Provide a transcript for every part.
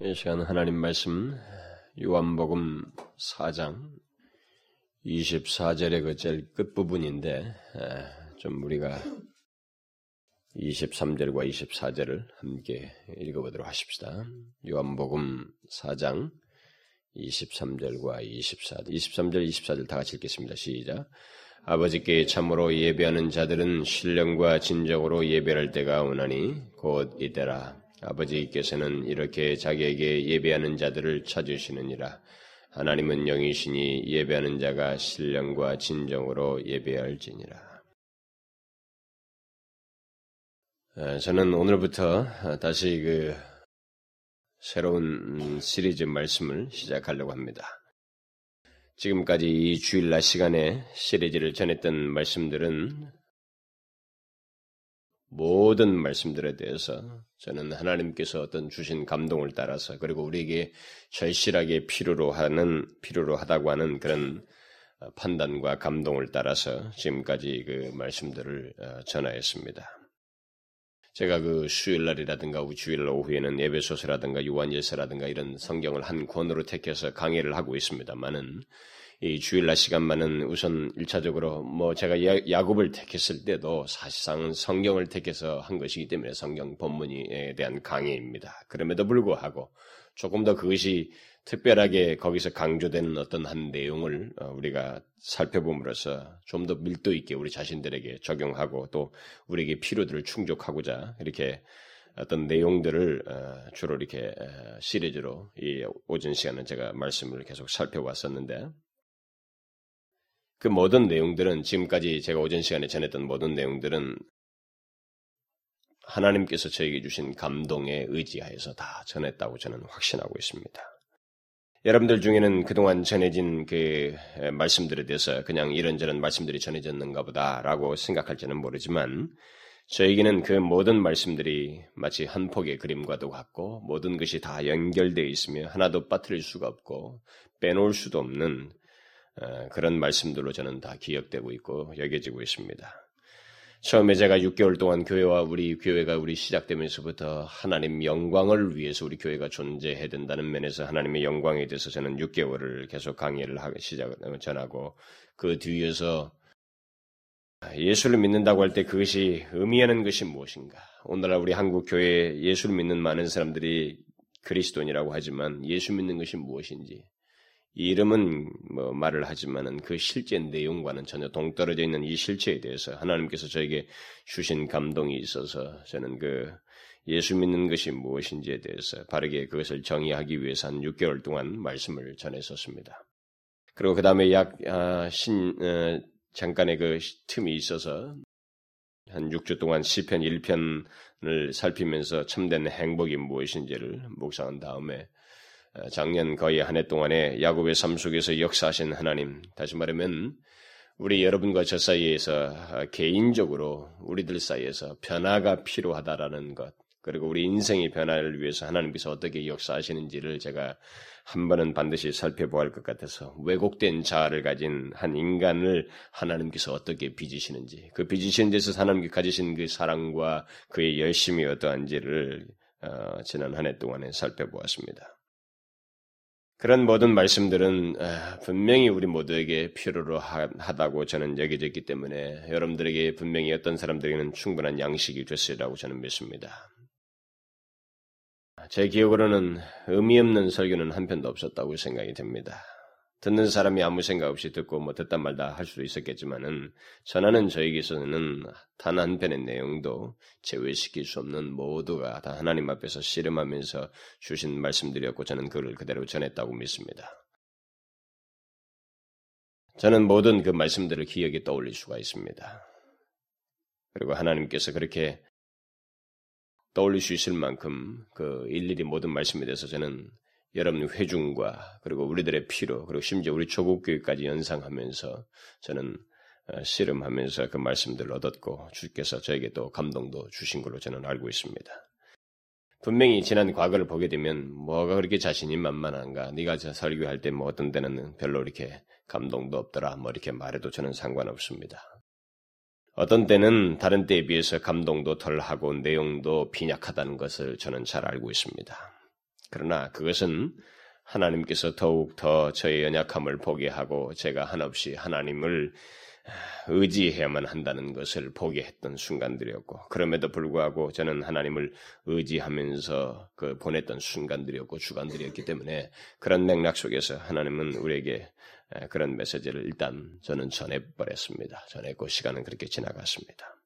이 시간 하나님 말씀 요한복음 4장 24절의 그 제일 끝부분인데 좀 우리가 23절과 24절을 함께 읽어보도록 하십시다. 요한복음 4장 23절과 24절, 23절, 24절 다 같이 읽겠습니다. 시작. 아버지께 참으로 예배하는 자들은 신령과 진정으로 예배할 때가 오나니 곧 이때라. 아버지께서는 이렇게 자기에게 예배하는 자들을 찾으시느니라. 하나님은 영이시니 예배하는 자가 신령과 진정으로 예배할지니라. 아, 저는 오늘부터 다시 그 새로운 시리즈 말씀을 시작하려고 합니다. 지금까지 이 주일날 시간에 시리즈를 전했던 말씀들은 모든 말씀들에 대해서 저는 하나님께서 어떤 주신 감동을 따라서 그리고 우리에게 절실하게 필요로 하는 필요로 하다고 하는 그런 어, 판단과 감동을 따라서 지금까지 그 말씀들을 어, 전하였습니다. 제가 그 수요일 날이라든가 주일 오후에는 예배소서라든가 요한일서라든가 이런 성경을 한 권으로 택해서 강의를 하고 있습니다만은 이 주일날 시간만은 우선 1차적으로 뭐 제가 야곱을 택했을 때도 사실상 성경을 택해서 한 것이기 때문에 성경 본문에 대한 강의입니다. 그럼에도 불구하고 조금 더 그것이 특별하게 거기서 강조되는 어떤 한 내용을 어, 우리가 살펴봄으로써 좀 더 밀도 있게 우리 자신들에게 적용하고 또 우리에게 필요들을 충족하고자 이렇게 어떤 내용들을 어, 주로 이렇게 시리즈로 이 오전 시간은 제가 말씀을 계속 살펴왔었는데 그 모든 내용들은 지금까지 제가 오전 시간에 전했던 모든 내용들은 하나님께서 저에게 주신 감동에 의지하여서 다 전했다고 저는 확신하고 있습니다. 여러분들 중에는 그동안 전해진 그 말씀들에 대해서 그냥 이런저런 말씀들이 전해졌는가 보다라고 생각할지는 모르지만 저에게는 그 모든 말씀들이 마치 한 폭의 그림과도 같고 모든 것이 다 연결되어 있으며 하나도 빠뜨릴 수가 없고 빼놓을 수도 없는 어, 그런 말씀들로 저는 다 기억되고 있고 여겨지고 있습니다. 처음에 제가 6개월 동안 교회와 우리 교회가 우리 시작되면서부터 하나님 영광을 위해서 우리 교회가 존재해야 된다는 면에서 하나님의 영광에 대해서 저는 6개월을 계속 강의를 하기 시작을 전하고 그 뒤에서 예수를 믿는다고 할 때 그것이 의미하는 것이 무엇인가? 오늘날 우리 한국 교회에 예수를 믿는 많은 사람들이 그리스도인이라고 하지만 예수 믿는 것이 무엇인지 이름은 뭐 말을 하지만은 그 실제 내용과는 전혀 동떨어져 있는 이 실체에 대해서 하나님께서 저에게 주신 감동이 있어서 저는 그 예수 믿는 것이 무엇인지에 대해서 바르게 그것을 정의하기 위해서 한 6개월 동안 말씀을 전했었습니다. 그리고 그 다음에 약, 아, 신, 어, 잠깐의 그 틈이 있어서 한 6주 동안 시편 1편을 살피면서 참된 행복이 무엇인지를 묵상한 다음에 어, 작년 거의 한 해 동안에 야곱의 삶 속에서 역사하신 하나님, 다시 말하면 우리 여러분과 저 사이에서 어, 개인적으로 우리들 사이에서 변화가 필요하다라는 것, 그리고 우리 인생의 변화를 위해서 하나님께서 어떻게 역사하시는지를 제가 한 번은 반드시 살펴보아야 할 것 같아서 왜곡된 자아를 가진 한 인간을 하나님께서 어떻게 빚으시는지 그 빚으시는 데서 하나님께 가지신 그 사랑과 그의 열심이 어떠한지를 어, 지난 한 해 동안에 살펴보았습니다. 그런 모든 말씀들은 분명히 우리 모두에게 필요로 하다고 저는 여겨졌기 때문에 여러분들에게 분명히 어떤 사람들에게는 충분한 양식이 됐으리라고 저는 믿습니다. 제 기억으로는 의미 없는 설교는 한 편도 없었다고 생각이 됩니다. 듣는 사람이 아무 생각 없이 듣고 뭐 듣다 말다 할 수도 있었겠지만은 전하는 저에게서는 단 한 편의 내용도 제외시킬 수 없는 모두가 다 하나님 앞에서 씨름하면서 주신 말씀들이었고 저는 그를 그대로 전했다고 믿습니다. 저는 모든 그 말씀들을 기억에 떠올릴 수가 있습니다. 그리고 하나님께서 그렇게 떠올릴 수 있을 만큼 그 일일이 모든 말씀에 대해서 저는 여러분 회중과 그리고 우리들의 피로 그리고 심지어 우리 조국교회까지 연상하면서 저는 어, 씨름하면서 그 말씀들을 얻었고 주께서 저에게 또 감동도 주신 걸로 저는 알고 있습니다. 분명히 지난 과거를 보게 되면 뭐가 그렇게 자신이 만만한가 네가 설교할 때 뭐 어떤 때는 별로 이렇게 감동도 없더라 뭐 이렇게 말해도 저는 상관없습니다. 어떤 때는 다른 때에 비해서 감동도 덜하고 내용도 빈약하다는 것을 저는 잘 알고 있습니다. 그러나 그것은 하나님께서 더욱 더 저의 연약함을 보게 하고 제가 한없이 하나님을 의지해야만 한다는 것을 보게 했던 순간들이었고 그럼에도 불구하고 저는 하나님을 의지하면서 그 보냈던 순간들이었고 주간들이었기 때문에 그런 맥락 속에서 하나님은 우리에게 그런 메시지를 일단 저는 전해버렸습니다. 전했고 시간은 그렇게 지나갔습니다.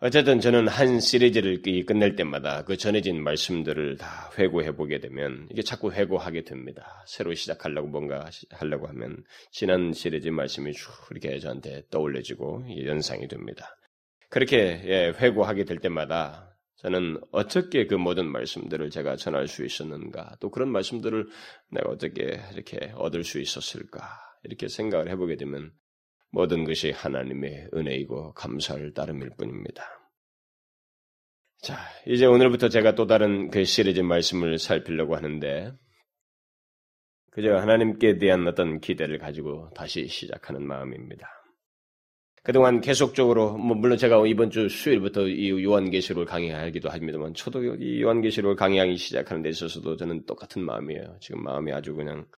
어쨌든 저는 한 시리즈를 끝낼 때마다 그 전해진 말씀들을 다 회고해 보게 되면 이게 자꾸 회고하게 됩니다. 새로 시작하려고 뭔가 하려고 하면 지난 시리즈 말씀이 쭉 이렇게 저한테 떠올려지고 연상이 됩니다. 그렇게 예, 회고하게 될 때마다 저는 어떻게 그 모든 말씀들을 제가 전할 수 있었는가, 또 그런 말씀들을 내가 어떻게 이렇게 얻을 수 있었을까, 이렇게 생각을 해보게 되면 모든 것이 하나님의 은혜이고 감사를 따름일 뿐입니다. 자, 이제 오늘부터 제가 또 다른 그 시리즈 말씀을 살피려고 하는데, 그저 하나님께 대한 어떤 기대를 가지고 다시 시작하는 마음입니다. 그동안 계속적으로 뭐 물론 제가 이번 주 수요일부터 이 요한계시록을 강의하기도 합니다만 저도 이 요한계시록을 강의하기 시작하는 데 있어서도 저는 똑같은 마음이에요. 지금 마음이 아주 그냥 어,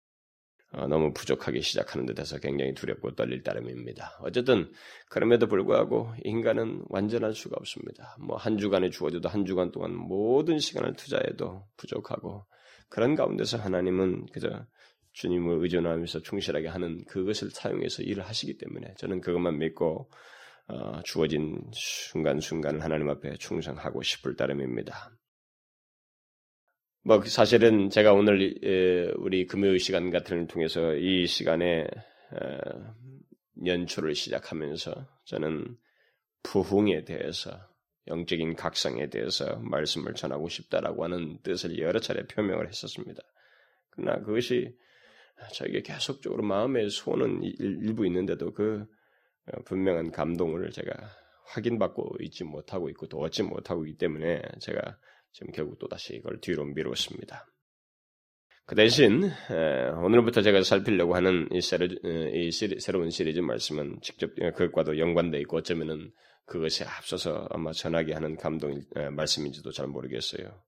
너무 부족하게 시작하는 듯해서 굉장히 두렵고 떨릴 따름입니다. 어쨌든 그럼에도 불구하고 인간은 완전할 수가 없습니다. 뭐 한 주간에 주어져도 한 주간 동안 모든 시간을 투자해도 부족하고 그런 가운데서 하나님은 그저 주님을 의존하면서 충실하게 하는 그것을 사용해서 일을 하시기 때문에 저는 그것만 믿고 어, 주어진 순간순간을 하나님 앞에 충성하고 싶을 따름입니다. 뭐 사실은 제가 오늘 우리 금요일 시간 같은 걸 통해서 이 시간에 연초를 시작하면서 저는 부흥에 대해서 영적인 각성에 대해서 말씀을 전하고 싶다라고 하는 뜻을 여러 차례 표명을 했었습니다. 그러나 그것이 저에게 계속적으로 마음의 소원은 일부 있는데도 그 어, 분명한 감동을 제가 확인받고 있지 못하고 있고 또 얻지 못하고 있기 때문에 제가 지금 결국 또다시 이걸 뒤로 미뤘습니다. 그 대신 오늘부터 제가 살피려고 하는 이, 세르, 이 시리, 새로운 시리즈 말씀은 직접 그것과도 연관되어 있고 어쩌면은 그것에 앞서서 아마 전하게 하는 감동 말씀인지도 잘 모르겠어요.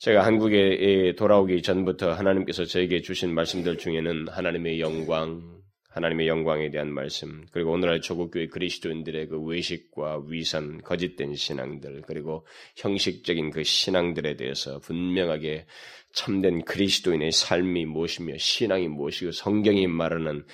제가 한국에 돌아오기 전부터 하나님께서 저에게 주신 말씀들 중에는 하나님의 영광, 하나님의 영광에 대한 말씀, 그리고 오늘날 조국교회 그리스도인들의 그 외식과 위선, 거짓된 신앙들, 그리고 형식적인 그 신앙들에 대해서 분명하게 참된 그리스도인의 삶이 무엇이며 신앙이 무엇이고 성경이 말하는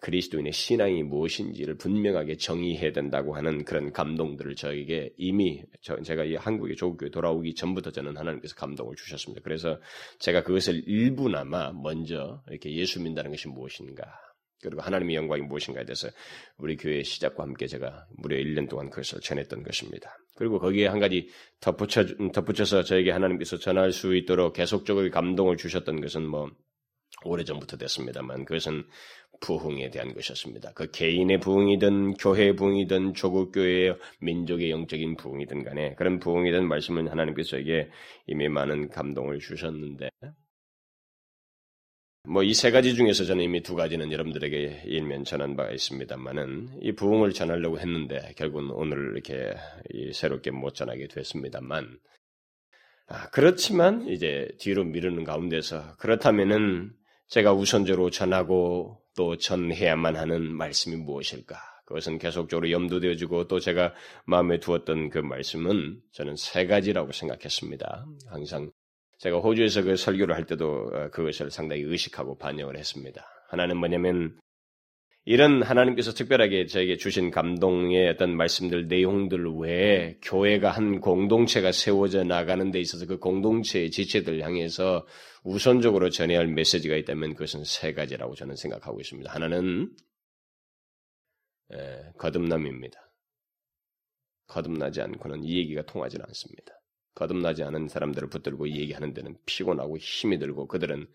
그리스도인의 신앙이 무엇인지를 분명하게 정의해야 된다고 하는 그런 감동들을 저에게 이미 저, 제가 이 한국에 조국교회 돌아오기 전부터 저는 하나님께서 감동을 주셨습니다. 그래서 제가 그것을 일부나마 먼저 이렇게 예수 믿다는 것이 무엇인가 그리고 하나님의 영광이 무엇인가에 대해서 우리 교회 시작과 함께 제가 무려 1년 동안 그것을 전했던 것입니다. 그리고 거기에 한 가지 덧붙여, 덧붙여서 저에게 하나님께서 전할 수 있도록 계속적으로 감동을 주셨던 것은 뭐 오래전부터 됐습니다만 그것은 부흥에 대한 것이었습니다. 그 개인의 부흥이든 교회의 부흥이든 조국 교회의 민족의 영적인 부흥이든 간에 그런 대한 말씀은 하나님께서 저에게 이미 많은 감동을 주셨는데 뭐 이 세 가지 중에서 저는 이미 두 가지는 여러분들에게 일면 전한 바가 있습니다만은 이 부흥을 전하려고 했는데 결국은 오늘 이렇게 새롭게 못 전하게 됐습니다만 아, 그렇지만 이제 뒤로 미루는 가운데서 그렇다면은 제가 우선적으로 전하고 또 전해야만 하는 말씀이 무엇일까? 그것은 계속적으로 염두되어지고 또 제가 마음에 두었던 그 말씀은 저는 세 가지라고 생각했습니다. 항상 제가 호주에서 그 설교를 할 때도 어, 그것을 상당히 의식하고 반영을 했습니다. 하나는 뭐냐면 이런 하나님께서 특별하게 저에게 주신 감동의 어떤 말씀들, 내용들 외에 교회가 한 공동체가 세워져 나가는 데 있어서 그 공동체의 지체들 향해서 우선적으로 전해야 할 메시지가 있다면 그것은 세 가지라고 저는 생각하고 있습니다. 하나는 에, 거듭남입니다. 거듭나지 않고는 이 얘기가 통하지 않습니다. 거듭나지 않은 사람들을 붙들고 얘기하는 데는 피곤하고 힘이 들고 그들은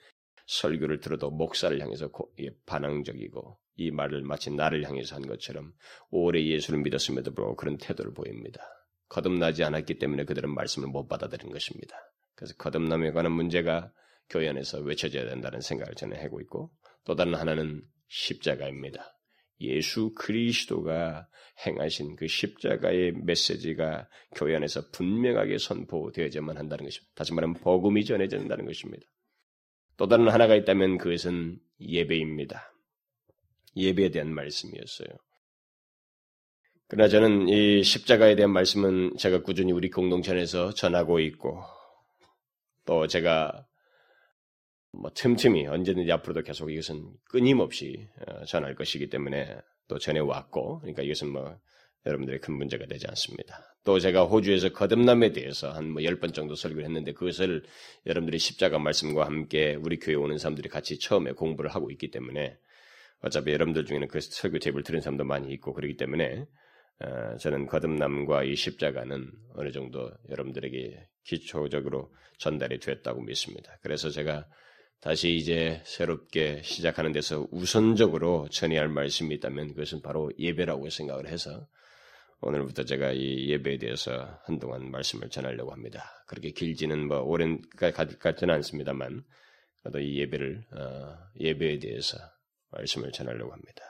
설교를 들어도 목사를 향해서 반항적이고 이 말을 마치 나를 향해서 한 것처럼 오래 예수를 믿었음에도 불구하고 그런 태도를 보입니다. 거듭나지 않았기 때문에 그들은 말씀을 못 받아들인 것입니다. 그래서 거듭남에 관한 문제가 교회 안에서 외쳐져야 된다는 생각을 저는 하고 있고 또 다른 하나는 십자가입니다. 예수 그리스도가 행하신 그 십자가의 메시지가 교회 안에서 분명하게 선포되어야만 한다는 것입니다. 다시 말하면 복음이 전해져야 한다는 것입니다. 또 다른 하나가 있다면 그것은 예배입니다. 예배에 대한 말씀이었어요. 그러나 저는 이 십자가에 대한 말씀은 제가 꾸준히 우리 공동체 에서 전하고 있고 또 제가 뭐 틈틈이 언제든지 앞으로도 계속 이것은 끊임없이 어, 전할 것이기 때문에 또 전해왔고 그러니까 이것은 뭐 여러분들의 큰 문제가 되지 않습니다. 또 제가 호주에서 거듭남에 대해서 한 뭐 열 번 정도 설교를 했는데 그것을 여러분들이 십자가 말씀과 함께 우리 교회 오는 사람들이 같이 처음에 공부를 하고 있기 때문에 어차피 여러분들 중에는 그 설교 탭을 들은 사람도 많이 있고 그렇기 때문에 어, 저는 거듭남과 이 십자가는 어느 정도 여러분들에게 기초적으로 전달이 됐다고 믿습니다. 그래서 제가 다시 이제 새롭게 시작하는 데서 우선적으로 전해할 말씀이 있다면 그것은 바로 예배라고 생각을 해서 오늘부터 제가 이 예배에 대해서 한동안 말씀을 전하려고 합니다. 그렇게 길지는 뭐 오랜 같지는 않습니다만 그래도 이 예배를 어, 예배에 대해서 말씀을 전하려고 합니다.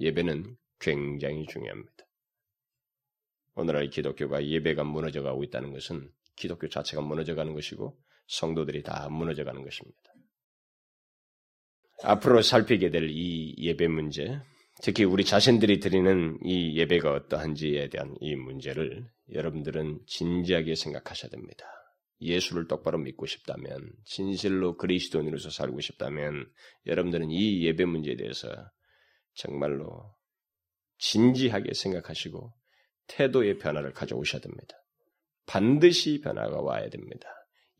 예배는 굉장히 중요합니다. 오늘날 기독교가 예배가 무너져가고 있다는 것은 기독교 자체가 무너져가는 것이고 성도들이 다 무너져가는 것입니다. 앞으로 살피게 될 이 예배 문제, 특히 우리 자신들이 드리는 이 예배가 어떠한지에 대한 이 문제를 여러분들은 진지하게 생각하셔야 됩니다. 예수를 똑바로 믿고 싶다면, 진실로 그리스도인으로서 살고 싶다면, 여러분들은 이 예배 문제에 대해서 정말로 진지하게 생각하시고 태도의 변화를 가져오셔야 됩니다. 반드시 변화가 와야 됩니다.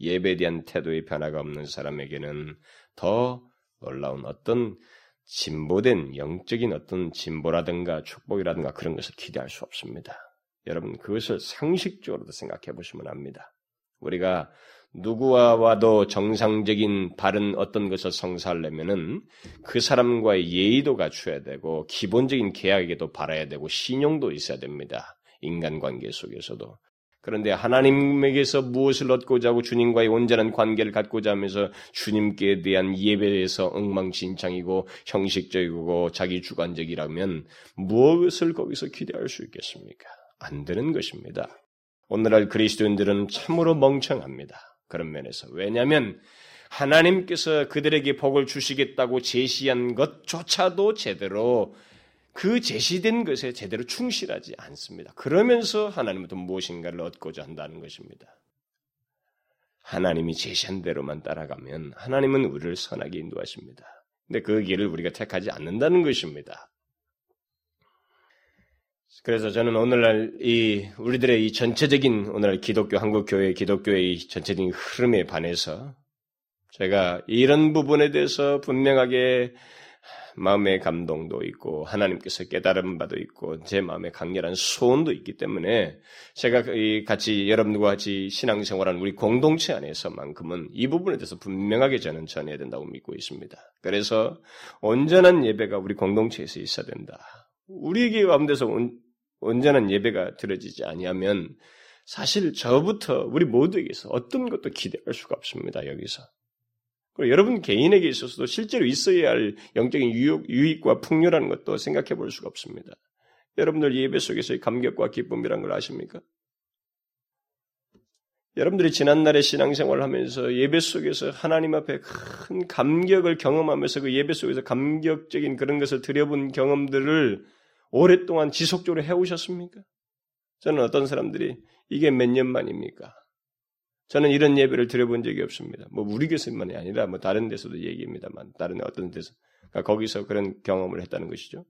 예배에 대한 태도의 변화가 없는 사람에게는 더 놀라운 어떤 진보된 영적인 어떤 진보라든가 축복이라든가 그런 것을 기대할 수 없습니다. 여러분 그것을 상식적으로도 생각해 보시면 압니다. 우리가 누구와 와도 정상적인 바른 어떤 것을 성사하려면은 그 사람과의 예의도 갖춰야 되고 기본적인 계약에도 바라야 되고 신용도 있어야 됩니다. 인간관계 속에서도 그런데 하나님에게서 무엇을 얻고자 하고 주님과의 온전한 관계를 갖고자 하면서 주님께 대한 예배에서 엉망진창이고 형식적이고 자기 주관적이라면 무엇을 거기서 기대할 수 있겠습니까? 안 되는 것입니다. 오늘날 그리스도인들은 참으로 멍청합니다. 그런 면에서. 왜냐하면 하나님께서 그들에게 복을 주시겠다고 제시한 것조차도 제대로 그 제시된 것에 제대로 충실하지 않습니다. 그러면서 하나님부터 무엇인가를 얻고자 한다는 것입니다. 하나님이 제시한 대로만 따라가면 하나님은 우리를 선하게 인도하십니다. 근데 그 길을 우리가 택하지 않는다는 것입니다. 그래서 저는 오늘날 이 우리들의 이 전체적인 오늘날 기독교 한국 교회 기독교의 전체적인 흐름에 반해서 제가 이런 부분에 대해서 분명하게 마음의 감동도 있고 하나님께서 깨달은 바도 있고 제 마음에 강렬한 소원도 있기 때문에 제가 같이 여러분들과 같이 신앙생활하는 우리 공동체 안에서만큼은 이 부분에 대해서 분명하게 저는 전해야 된다고 믿고 있습니다. 그래서 온전한 예배가 우리 공동체에서 있어야 된다. 우리에게 가운데서 온, 온전한 예배가 들어지지 아니하면 사실 저부터 우리 모두에게서 어떤 것도 기대할 수가 없습니다. 여기서 그리고 여러분 개인에게 있어서도 실제로 있어야 할 영적인 유익, 유익과 풍요라는 것도 생각해 볼 수가 없습니다. 여러분들 예배 속에서의 감격과 기쁨이란 걸 아십니까? 여러분들이 지난날에 신앙생활을 하면서 예배 속에서 하나님 앞에 큰 감격을 경험하면서 그 예배 속에서 감격적인 그런 것을 들여본 경험들을 오랫동안 지속적으로 해오셨습니까? 저는 어떤 사람들이 이게 몇 년 만입니까? 저는 이런 예배를 드려본 적이 없습니다. 뭐 우리 교수만이 아니라 뭐 다른 데서도 얘기입니다만 다른 어떤 데서 그러니까 거기서 그런 경험을 했다는 것이죠.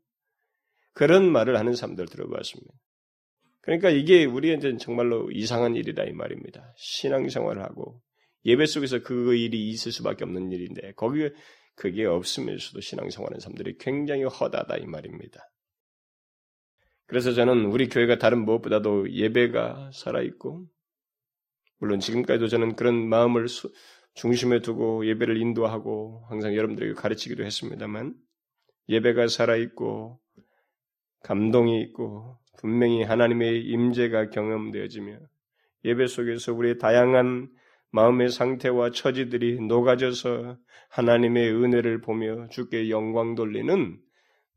그런 말을 하는 사람들 들어봤습니다. 그러니까 이게 우리한테는 정말로 이상한 일이다 이 말입니다. 신앙생활을 하고 예배 속에서 그 일이 있을 수밖에 없는 일인데 거기에 그게 없으면서도 신앙생활하는 사람들이 굉장히 허다다 이 말입니다. 그래서 저는 우리 교회가 다른 무엇보다도 예배가 살아있고 물론 지금까지도 저는 그런 마음을 중심에 두고 예배를 인도하고 항상 여러분들에게 가르치기도 했습니다만 예배가 살아있고 감동이 있고 분명히 하나님의 임재가 경험되어지며 예배 속에서 우리의 다양한 마음의 상태와 처지들이 녹아져서 하나님의 은혜를 보며 주께 영광 돌리는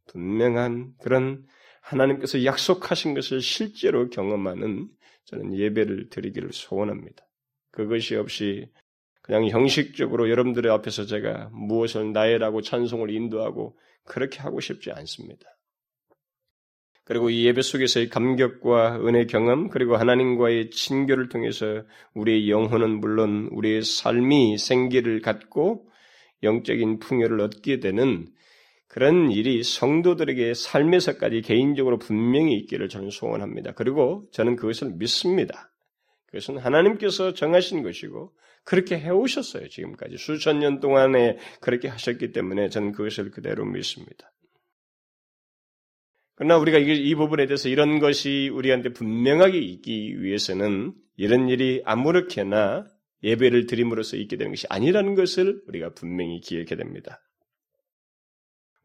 분명한 그런 하나님께서 약속하신 것을 실제로 경험하는 저는 예배를 드리기를 소원합니다. 그것이 없이 그냥 형식적으로 여러분들의 앞에서 제가 무엇을 나의라고 찬송을 인도하고 그렇게 하고 싶지 않습니다. 그리고 이 예배 속에서의 감격과 은혜 경험, 그리고 하나님과의 친교를 통해서 우리의 영혼은 물론 우리의 삶이 생기를 갖고 영적인 풍요를 얻게 되는 그런 일이 성도들에게 삶에서까지 개인적으로 분명히 있기를 저는 소원합니다. 그리고 저는 그것을 믿습니다. 그것은 하나님께서 정하신 것이고 그렇게 해오셨어요. 지금까지 수천 년 동안에 그렇게 하셨기 때문에 저는 그것을 그대로 믿습니다. 그러나 우리가 이 부분에 대해서 이런 것이 우리한테 분명하게 있기 위해서는 이런 일이 아무렇게나 예배를 드림으로써 있게 되는 것이 아니라는 것을 우리가 분명히 기억해야 됩니다.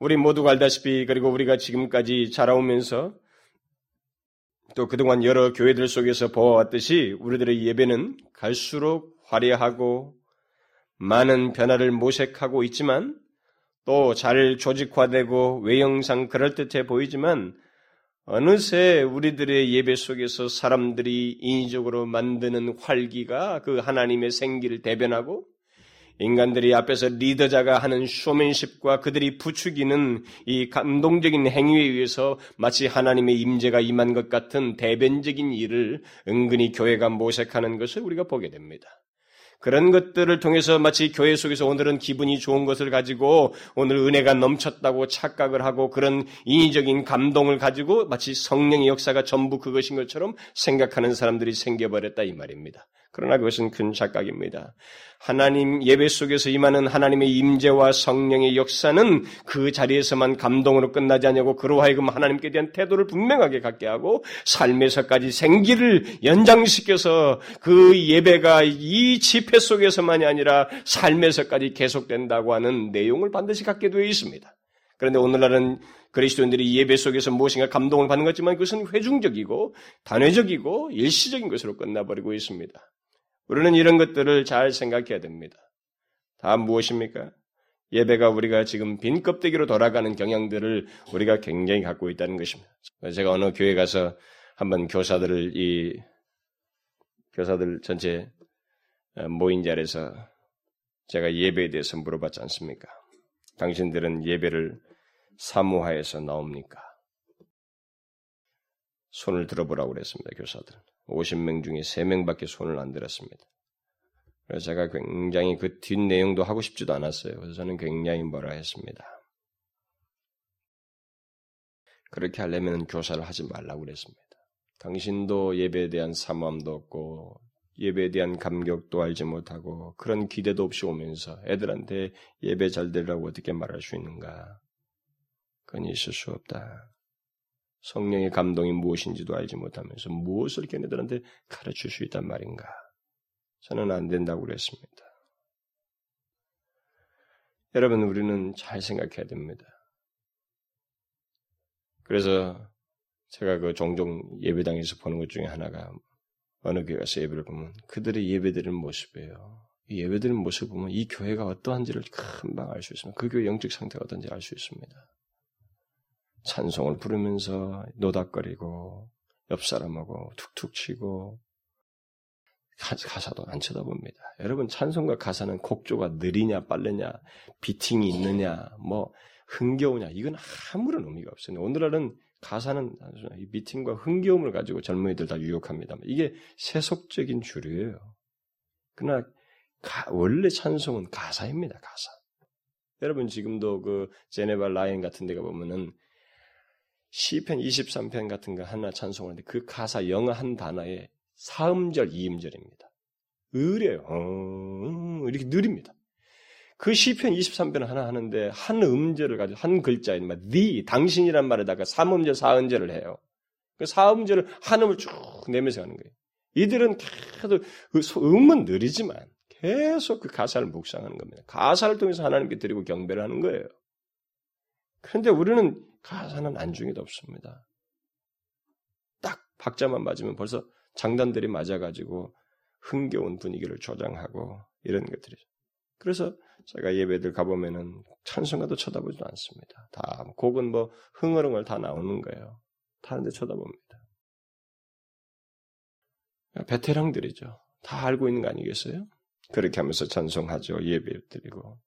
우리 모두가 알다시피 그리고 우리가 지금까지 자라오면서 또 그동안 여러 교회들 속에서 보아왔듯이 우리들의 예배는 갈수록 화려하고 많은 변화를 모색하고 있지만 또 잘 조직화되고 외형상 그럴듯해 보이지만 어느새 우리들의 예배 속에서 사람들이 인위적으로 만드는 활기가 그 하나님의 생기를 대변하고 인간들이 앞에서 리더자가 하는 쇼맨십과 그들이 부추기는 이 감동적인 행위에 의해서 마치 하나님의 임재가 임한 것 같은 대변적인 일을 은근히 교회가 모색하는 것을 우리가 보게 됩니다. 그런 것들을 통해서 마치 교회 속에서 오늘은 기분이 좋은 것을 가지고 오늘 은혜가 넘쳤다고 착각을 하고 그런 인위적인 감동을 가지고 마치 성령의 역사가 전부 그것인 것처럼 생각하는 사람들이 생겨버렸다 이 말입니다. 그러나 그것은 큰 착각입니다. 하나님 예배 속에서 임하는 하나님의 임재와 성령의 역사는 그 자리에서만 감동으로 끝나지 않냐고 그로 하여금 하나님께 대한 태도를 분명하게 갖게 하고 삶에서까지 생기를 연장시켜서 그 예배가 이 집회 속에서만이 아니라 삶에서까지 계속된다고 하는 내용을 반드시 갖게 되어 있습니다. 그런데 오늘날은 그리스도인들이 예배 속에서 무엇인가 감동을 받는 것지만 그것은 회중적이고 단회적이고 일시적인 것으로 끝나버리고 있습니다. 우리는 이런 것들을 잘 생각해야 됩니다. 다 무엇입니까? 예배가 우리가 지금 빈 껍데기로 돌아가는 경향들을 우리가 굉장히 갖고 있다는 것입니다. 제가 어느 교회 가서 한번 교사들을 이 교사들 전체 모인 자리에서 제가 예배에 대해서 물어봤지 않습니까? 당신들은 예배를 사무하에서 나옵니까? 손을 들어보라고 그랬습니다, 교사들. 50명 중에 3명밖에 손을 안 들었습니다. 그래서 제가 굉장히 그 뒷내용도 하고 싶지도 않았어요. 그래서 저는 굉장히 뭐라 했습니다. 그렇게 하려면 교사를 하지 말라고 그랬습니다. 당신도 예배에 대한 사모함도 없고 예배에 대한 감격도 알지 못하고 그런 기대도 없이 오면서 애들한테 예배 잘 되라고 어떻게 말할 수 있는가? 그건 있을 수 없다. 성령의 감동이 무엇인지도 알지 못하면서 무엇을 걔네들한테 가르칠 수 있단 말인가? 저는 안 된다고 그랬습니다. 여러분, 우리는 잘 생각해야 됩니다. 그래서 제가 그 종종 예배당에서 보는 것 중에 하나가 어느 교회 가서 예배를 보면 그들의 예배드리는 모습이에요. 이 예배드리는 모습을 보면 이 교회가 어떠한지를 금방 알 수 있습니다. 그 교회 영적 상태가 어떤지 알 수 있습니다. 찬송을 부르면서 노닥거리고 옆 사람하고 툭툭 치고 가사도 안 쳐다봅니다. 여러분 찬송과 가사는 곡조가 느리냐 빠르냐 비팅이 있느냐 뭐 흥겨우냐 이건 아무런 의미가 없어요. 오늘날은 가사는 이 미팅과 흥겨움을 가지고 젊은이들 다 유혹합니다. 이게 세속적인 주류예요. 그러나 가, 원래 찬송은 가사입니다. 가사. 여러분 지금도 그 제네바 라인 같은 데가 보면은 시편 23편 같은 거 하나 찬송하는데 그 가사 영어 한 단어에 사음절, 이음절입니다. 의뢰요. 어, 이렇게 느립니다. 그 시편 23편 하나 하는데 한 음절을 가지고 한 글자인 막 the 당신이란 말에다가 삼음절, 사음절을 해요. 그 사음절을 한 음을 쭉 내면서 하는 거예요. 이들은 계속 그 음은 느리지만 계속 그 가사를 묵상하는 겁니다. 가사를 통해서 하나님께 드리고 경배를 하는 거예요. 그런데 우리는 가사는 안중에도 없습니다. 딱 박자만 맞으면 벌써 장단들이 맞아가지고 흥겨운 분위기를 조장하고 이런 것들이죠. 그래서 제가 예배들 가보면은 찬송가도 쳐다보지도 않습니다. 다 곡은 뭐 흥얼흥얼 다 나오는 거예요. 다른데 쳐다봅니다. 베테랑들이죠. 다 알고 있는 거 아니겠어요? 그렇게 하면서 찬송하죠. 예배 드리고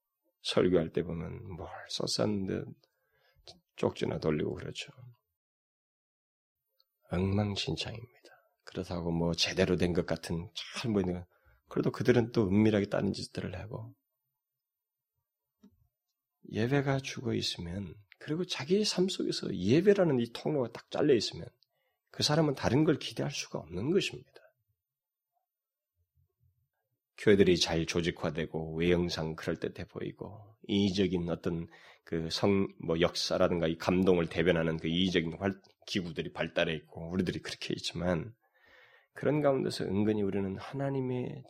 설교할 때 보면 뭘 썼었는데 쪽지나 돌리고 그렇죠. 엉망진창입니다. 그렇다고 뭐 제대로 된 것 같은 잘 보이는 그래도 그들은 또 은밀하게 다른 짓들을 하고 예배가 죽어 있으면 그리고 자기의 삶 속에서 예배라는 이 통로가 딱 잘려 있으면 그 사람은 다른 걸 기대할 수가 없는 것입니다. 교회들이 잘 조직화되고 외형상 그럴듯해 보이고 인위적인 어떤 그 성 뭐 역사라든가 이 감동을 대변하는 그 이의적인 기구들이 발달해 있고 우리들이 그렇게 있지만 그런 가운데서 은근히 우리는 하나님의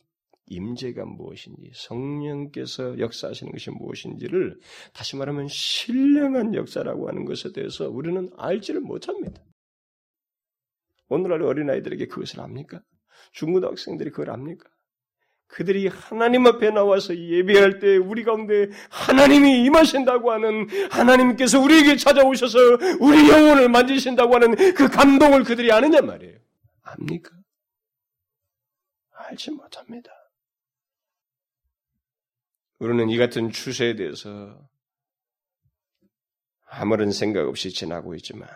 임재가 무엇인지 성령께서 역사하시는 것이 무엇인지를 다시 말하면 신령한 역사라고 하는 것에 대해서 우리는 알지를 못합니다. 오늘날 어린아이들에게 그것을 압니까? 중고등학생들이 그걸 압니까? 그들이 하나님 앞에 나와서 예배할 때 우리 가운데 하나님이 임하신다고 하는 하나님께서 우리에게 찾아오셔서 우리 영혼을 만지신다고 하는 그 감동을 그들이 아느냐 말이에요. 압니까? 알지 못합니다. 우리는 이 같은 추세에 대해서 아무런 생각 없이 지나고 있지만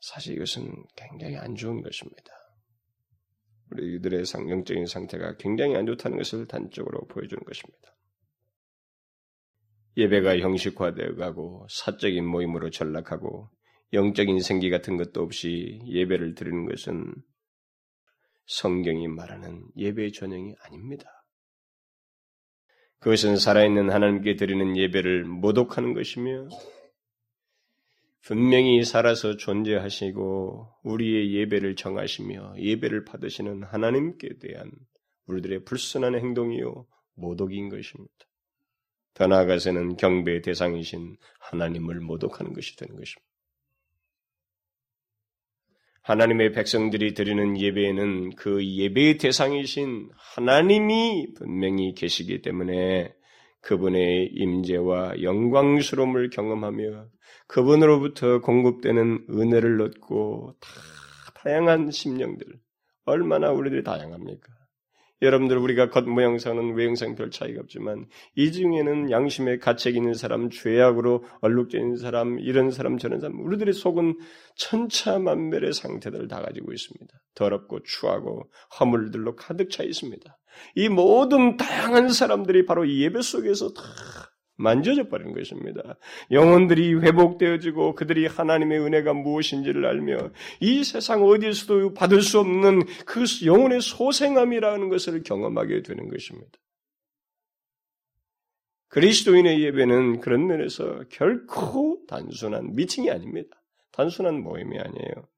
사실 이것은 굉장히 안 좋은 것입니다. 우리 이들의 영적인 상태가 굉장히 안 좋다는 것을 단적으로 보여주는 것입니다. 예배가 형식화되어 가고 사적인 모임으로 전락하고 영적인 생기 같은 것도 없이 예배를 드리는 것은 성경이 말하는 예배 전형이 아닙니다. 그것은 살아있는 하나님께 드리는 예배를 모독하는 것이며 분명히 살아서 존재하시고 우리의 예배를 정하시며 예배를 받으시는 하나님께 대한 우리들의 불순한 행동이요 모독인 것입니다. 더 나아가서는 경배의 대상이신 하나님을 모독하는 것이 되는 것입니다. 하나님의 백성들이 드리는 예배에는 그 예배의 대상이신 하나님이 분명히 계시기 때문에 그분의 임재와 영광스러움을 경험하며 그분으로부터 공급되는 은혜를 얻고 다 다양한 심령들 얼마나 우리들이 다양합니까? 여러분들 우리가 겉모양상은 외형상 별 차이가 없지만 이 중에는 양심의 가책 있는 사람, 죄악으로 있는 사람, 이런 사람 저런 사람 우리들의 속은 천차만별의 상태들을 다 가지고 있습니다. 더럽고 추하고 허물들로 가득 차 있습니다. 이 모든 다양한 사람들이 바로 예배 속에서 다 만져져 버리는 것입니다. 영혼들이 회복되어지고 그들이 하나님의 은혜가 무엇인지를 알며 이 세상 어디에서도 받을 수 없는 그 영혼의 소생함이라는 것을 경험하게 되는 것입니다. 그리스도인의 예배는 그런 면에서 결코 단순한 미팅이 아닙니다. 단순한 모임이 아니에요.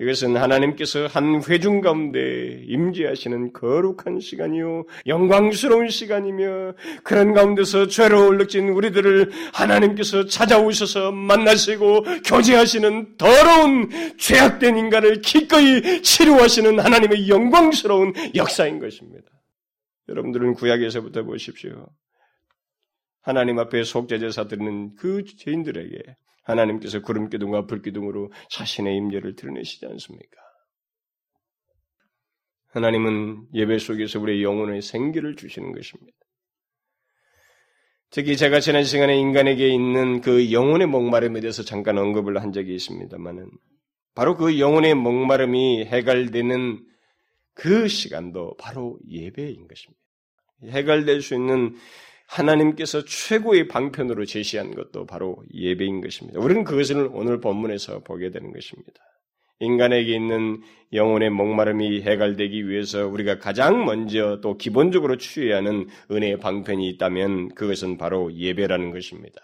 이것은 하나님께서 한 회중 가운데 임재하시는 거룩한 시간이요 영광스러운 시간이며 그런 가운데서 죄로 얼룩진 우리들을 하나님께서 찾아오셔서 만나시고 교제하시는 더러운 죄악된 인간을 기꺼이 치료하시는 하나님의 영광스러운 역사인 것입니다. 여러분들은 구약에서부터 보십시오. 하나님 앞에 속죄제사 드리는 그 죄인들에게 하나님께서 구름 기둥과 불 기둥으로 자신의 임재를 드러내시지 않습니까? 하나님은 예배 속에서 우리의 영혼의 생기를 주시는 것입니다. 특히 제가 지난 시간에 인간에게 있는 그 영혼의 목마름에 대해서 잠깐 언급을 한 적이 있습니다만은 바로 그 영혼의 목마름이 해갈되는 그 시간도 바로 예배인 것입니다. 해갈될 수 있는 하나님께서 최고의 방편으로 제시한 것도 바로 예배인 것입니다. 우리는 그것을 오늘 본문에서 보게 되는 것입니다. 인간에게 있는 영혼의 목마름이 해갈되기 위해서 우리가 가장 먼저 또 기본적으로 취해야 하는 은혜의 방편이 있다면 그것은 바로 예배라는 것입니다.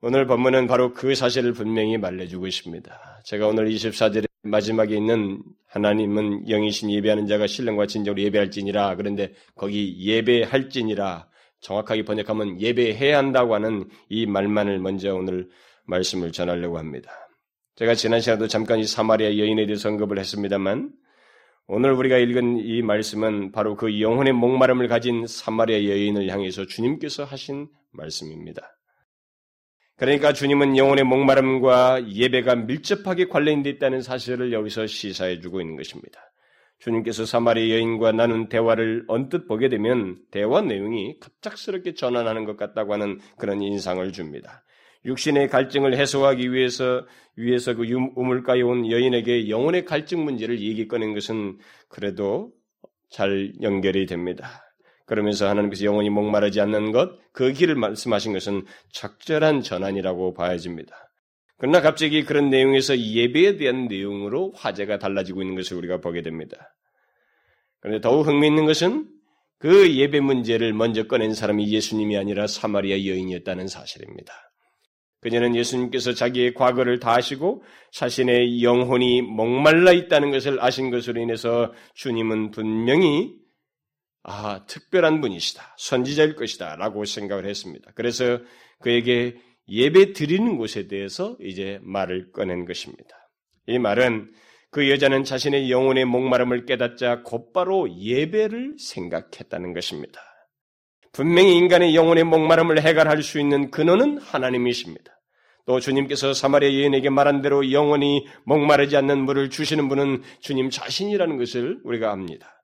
오늘 본문은 바로 그 사실을 분명히 말해주고 있습니다. 제가 오늘 24절에 마지막에 있는 하나님은 영이신 예배하는 자가 신령과 진정으로 예배할지니라. 그런데 거기 예배할지니라. 정확하게 번역하면 예배해야 한다고 하는 이 말만을 먼저 오늘 말씀을 전하려고 합니다. 제가 지난 시간도 잠깐 이 사마리아 여인에 대해서 언급을 했습니다만 오늘 우리가 읽은 이 말씀은 바로 그 영혼의 목마름을 가진 사마리아 여인을 향해서 주님께서 하신 말씀입니다. 그러니까 주님은 영혼의 목마름과 예배가 밀접하게 관련되어 있다는 사실을 여기서 시사해 주고 있는 것입니다. 주님께서 사마리아 여인과 나눈 대화를 언뜻 보게 되면 대화 내용이 갑작스럽게 전환하는 것 같다고 하는 그런 인상을 줍니다. 육신의 갈증을 해소하기 위해서 위해서 그 우물가에 온 여인에게 영혼의 갈증 문제를 얘기 꺼낸 것은 그래도 잘 연결이 됩니다. 그러면서 하나님께서 영혼이 목마르지 않는 것, 그 길을 말씀하신 것은 적절한 전환이라고 봐야집니다. 그러나 갑자기 그런 내용에서 예배에 대한 내용으로 화제가 달라지고 있는 것을 우리가 보게 됩니다. 그런데 더욱 흥미있는 것은 그 예배 문제를 먼저 꺼낸 사람이 예수님이 아니라 사마리아 여인이었다는 사실입니다. 그녀는 예수님께서 자기의 과거를 다 아시고 자신의 영혼이 목말라 있다는 것을 아신 것으로 인해서 주님은 분명히 아, 특별한 분이시다. 선지자일 것이다. 라고 생각을 했습니다. 그래서 그에게 예배 드리는 곳에 대해서 이제 말을 꺼낸 것입니다. 이 말은 그 여자는 자신의 영혼의 목마름을 깨닫자 곧바로 예배를 생각했다는 것입니다. 분명히 인간의 영혼의 목마름을 해결할 수 있는 근원은 하나님이십니다. 또 주님께서 사마리아 여인에게 말한 대로 영원히 목마르지 않는 물을 주시는 분은 주님 자신이라는 것을 우리가 압니다.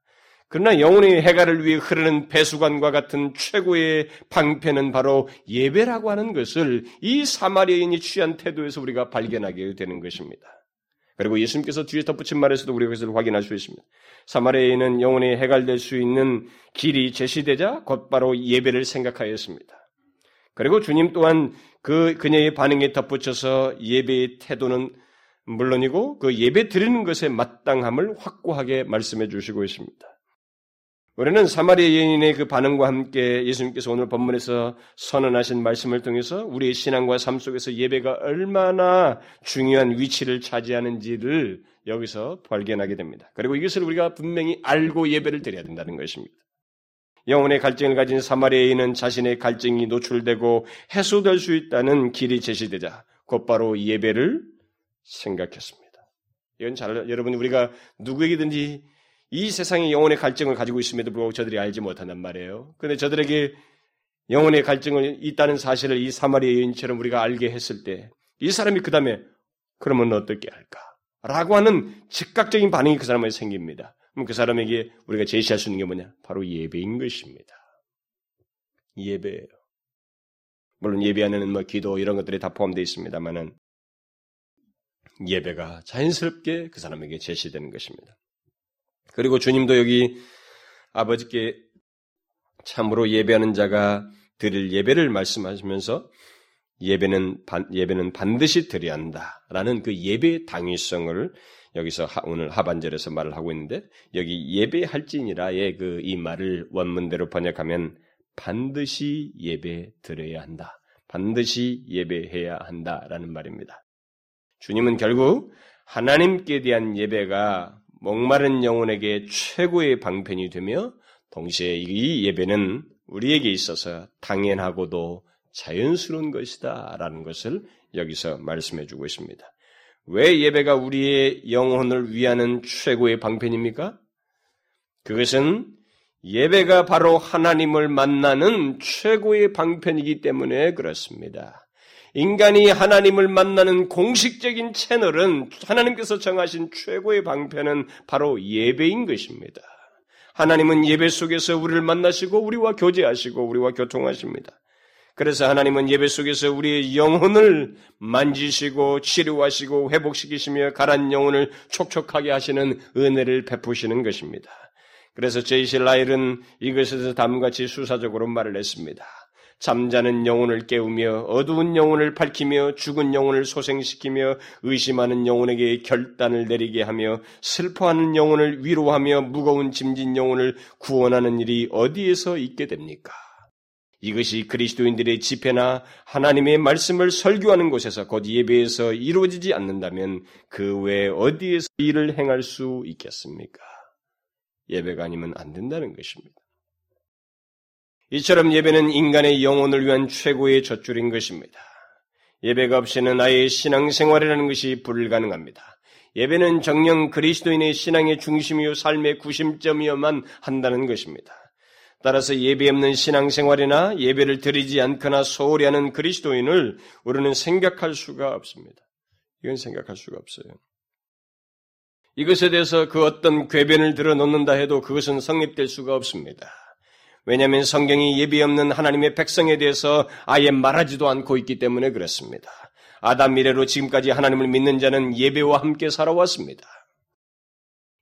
그러나 영혼의 해갈을 위해 흐르는 배수관과 같은 최고의 방패는 바로 예배라고 하는 것을 이 사마리아인이 취한 태도에서 우리가 발견하게 되는 것입니다. 그리고 예수님께서 뒤에 덧붙인 말에서도 우리가 그것을 확인할 수 있습니다. 사마리아인은 영혼이 해갈될 수 있는 길이 제시되자 곧바로 예배를 생각하였습니다. 그리고 주님 또한 그 그녀의 반응에 덧붙여서 예배의 태도는 물론이고 그 예배 드리는 것의 마땅함을 확고하게 말씀해 주시고 있습니다. 우리는 사마리아 여인의 그 반응과 함께 예수님께서 오늘 본문에서 선언하신 말씀을 통해서 우리의 신앙과 삶 속에서 예배가 얼마나 중요한 위치를 차지하는지를 여기서 발견하게 됩니다. 그리고 이것을 우리가 분명히 알고 예배를 드려야 된다는 것입니다. 영혼의 갈증을 가진 사마리아인은 자신의 갈증이 노출되고 해소될 수 있다는 길이 제시되자 곧바로 예배를 생각했습니다. 이건 잘 여러분 우리가 누구에게든지 이 세상에 영혼의 갈증을 가지고 있음에도 불구하고 저들이 알지 못한단 말이에요. 그런데 저들에게 영혼의 갈증을 있다는 사실을 이 사마리아 여인처럼 우리가 알게 했을 때 이 사람이 그 다음에 그러면 어떻게 할까? 라고 하는 즉각적인 반응이 그 사람에게 생깁니다. 그럼 그 사람에게 우리가 제시할 수 있는 게 뭐냐? 바로 예배인 것입니다. 예배예요. 물론 예배 안에는 뭐 기도 이런 것들이 다 포함되어 있습니다만은 예배가 자연스럽게 그 사람에게 제시되는 것입니다. 그리고 주님도 여기 아버지께 참으로 예배하는 자가 드릴 예배를 말씀하시면서 예배는 반, 예배는 반드시 드려야 한다라는 그 예배의 당위성을 여기서 하, 오늘 하반절에서 말을 하고 있는데 여기 예배할지니라의 그 이 말을 원문대로 번역하면 반드시 예배 드려야 한다. 반드시 예배해야 한다라는 말입니다. 주님은 결국 하나님께 대한 예배가 목마른 영혼에게 최고의 방편이 되며 동시에 이 예배는 우리에게 있어서 당연하고도 자연스러운 것이다 라는 것을 여기서 말씀해 주고 있습니다. 왜 예배가 우리의 영혼을 위하는 최고의 방편입니까? 그것은 예배가 바로 하나님을 만나는 최고의 방편이기 때문에 그렇습니다. 인간이 하나님을 만나는 공식적인 채널은 하나님께서 정하신 최고의 방편은 바로 예배인 것입니다. 하나님은 예배 속에서 우리를 만나시고 우리와 교제하시고 우리와 교통하십니다. 그래서 하나님은 예배 속에서 우리의 영혼을 만지시고 치료하시고 회복시키시며 가란 영혼을 촉촉하게 하시는 은혜를 베푸시는 것입니다. 그래서 제이실 라일은 이것에서 다음같이 수사적으로 말을 했습니다. 잠자는 영혼을 깨우며 어두운 영혼을 밝히며 죽은 영혼을 소생시키며 의심하는 영혼에게 결단을 내리게 하며 슬퍼하는 영혼을 위로하며 무거운 짐진 영혼을 구원하는 일이 어디에서 있게 됩니까? 이것이 그리스도인들의 집회나 하나님의 말씀을 설교하는 곳에서 곧 예배에서 이루어지지 않는다면 그 외에 어디에서 일을 행할 수 있겠습니까? 예배가 아니면 안 된다는 것입니다. 이처럼 예배는 인간의 영혼을 위한 최고의 젖줄인 것입니다. 예배가 없이는 아예 신앙생활이라는 것이 불가능합니다. 예배는 정령 그리스도인의 신앙의 중심이요 삶의 구심점이어만 한다는 것입니다. 따라서 예배 없는 신앙생활이나 예배를 드리지 않거나 소홀히 하는 그리스도인을 우리는 생각할 수가 없습니다. 이건 생각할 수가 없어요. 이것에 대해서 그 어떤 궤변을 들어 놓는다 해도 그것은 성립될 수가 없습니다. 왜냐하면 성경이 예비 없는 하나님의 백성에 대해서 아예 말하지도 않고 있기 때문에 그렇습니다. 아담 미래로 지금까지 하나님을 믿는 자는 예배와 함께 살아왔습니다.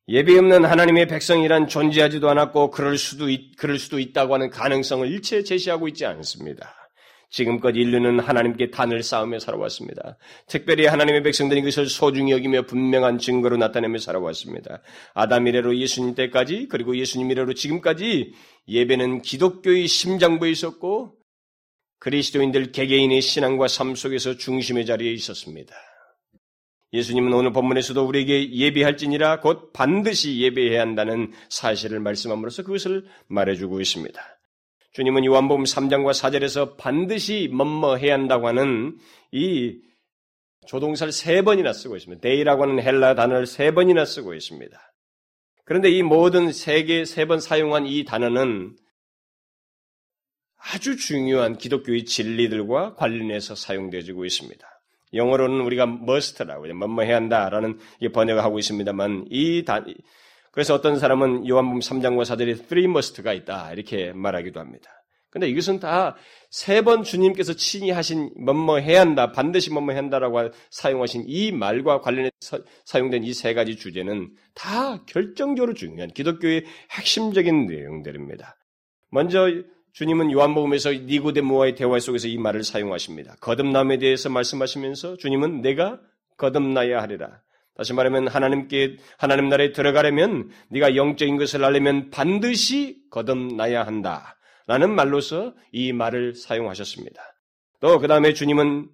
예배 없는 하나님의 백성이란 존재하지도 않았고 그럴 수도 있, 그럴 수도 있다고 하는 가능성을 일체 제시하고 있지 않습니다. 지금껏 인류는 하나님께 단을 쌓으며 살아왔습니다. 특별히 하나님의 백성들이 그것을 소중히 여기며 분명한 증거로 나타내며 살아왔습니다. 아담 이래로 예수님 때까지 그리고 예수님 이래로 지금까지 예배는 기독교의 심장부에 있었고 그리스도인들 개개인의 신앙과 삶 속에서 중심의 자리에 있었습니다. 예수님은 오늘 본문에서도 우리에게 예배할지니라 곧 반드시 예배해야 한다는 사실을 말씀함으로써 그것을 말해주고 있습니다. 주님은 요한복음 3장과 4절에서 반드시 뭐뭐 해야 한다고 하는 이 조동사를 세 번이나 쓰고 있습니다. 데이라고 하는 헬라 단어를 세 번이나 쓰고 있습니다. 그런데 이 모든 세 개, 세 번 사용한 이 단어는 아주 중요한 기독교의 진리들과 관련해서 사용되어지고 있습니다. 영어로는 우리가 must라고 뭐뭐 해야 한다라는 번역을 하고 있습니다만 이 단, 그래서 어떤 사람은 요한복음 3장과 4절에 three must가 있다 이렇게 말하기도 합니다. 근데 이것은 다 세 번 주님께서 친히 하신 뭐뭐 해야 한다, 반드시 뭐뭐 해야 한다라고 사용하신 이 말과 관련해 서 사용된 이 세 가지 주제는 다 결정적으로 중요한 기독교의 핵심적인 내용들입니다. 먼저 주님은 요한복음에서 니고데모와의 대화 속에서 이 말을 사용하십니다. 거듭남에 대해서 말씀하시면서 주님은 내가 거듭나야 하리라. 다시 말하면 하나님께 하나님 나라에 들어가려면 네가 영적인 것을 알려면 반드시 거듭나야 한다. 라는 말로서 이 말을 사용하셨습니다. 또 그 다음에 주님은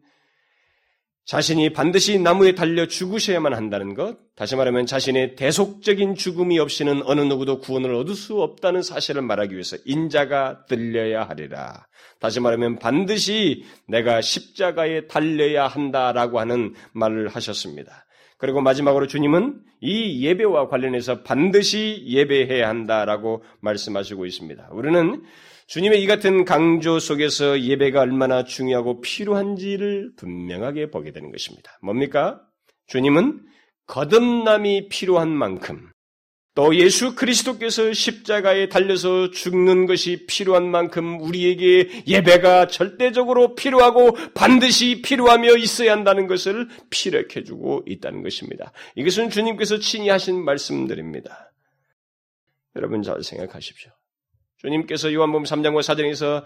자신이 반드시 나무에 달려 죽으셔야만 한다는 것, 다시 말하면 자신의 대속적인 죽음이 없이는 어느 누구도 구원을 얻을 수 없다는 사실을 말하기 위해서 인자가 들려야 하리라. 다시 말하면 반드시 내가 십자가에 달려야 한다라고 하는 말을 하셨습니다. 그리고 마지막으로 주님은 이 예배와 관련해서 반드시 예배해야 한다라고 말씀하시고 있습니다. 우리는 주님의 이 같은 강조 속에서 예배가 얼마나 중요하고 필요한지를 분명하게 보게 되는 것입니다. 뭡니까? 주님은 거듭남이 필요한 만큼 또 예수 그리스도께서 십자가에 달려서 죽는 것이 필요한 만큼 우리에게 예배가 절대적으로 필요하고 반드시 필요하며 있어야 한다는 것을 피력해주고 있다는 것입니다. 이것은 주님께서 친히 하신 말씀들입니다. 여러분 잘 생각하십시오. 주님께서 요한복음 3장과 4장에서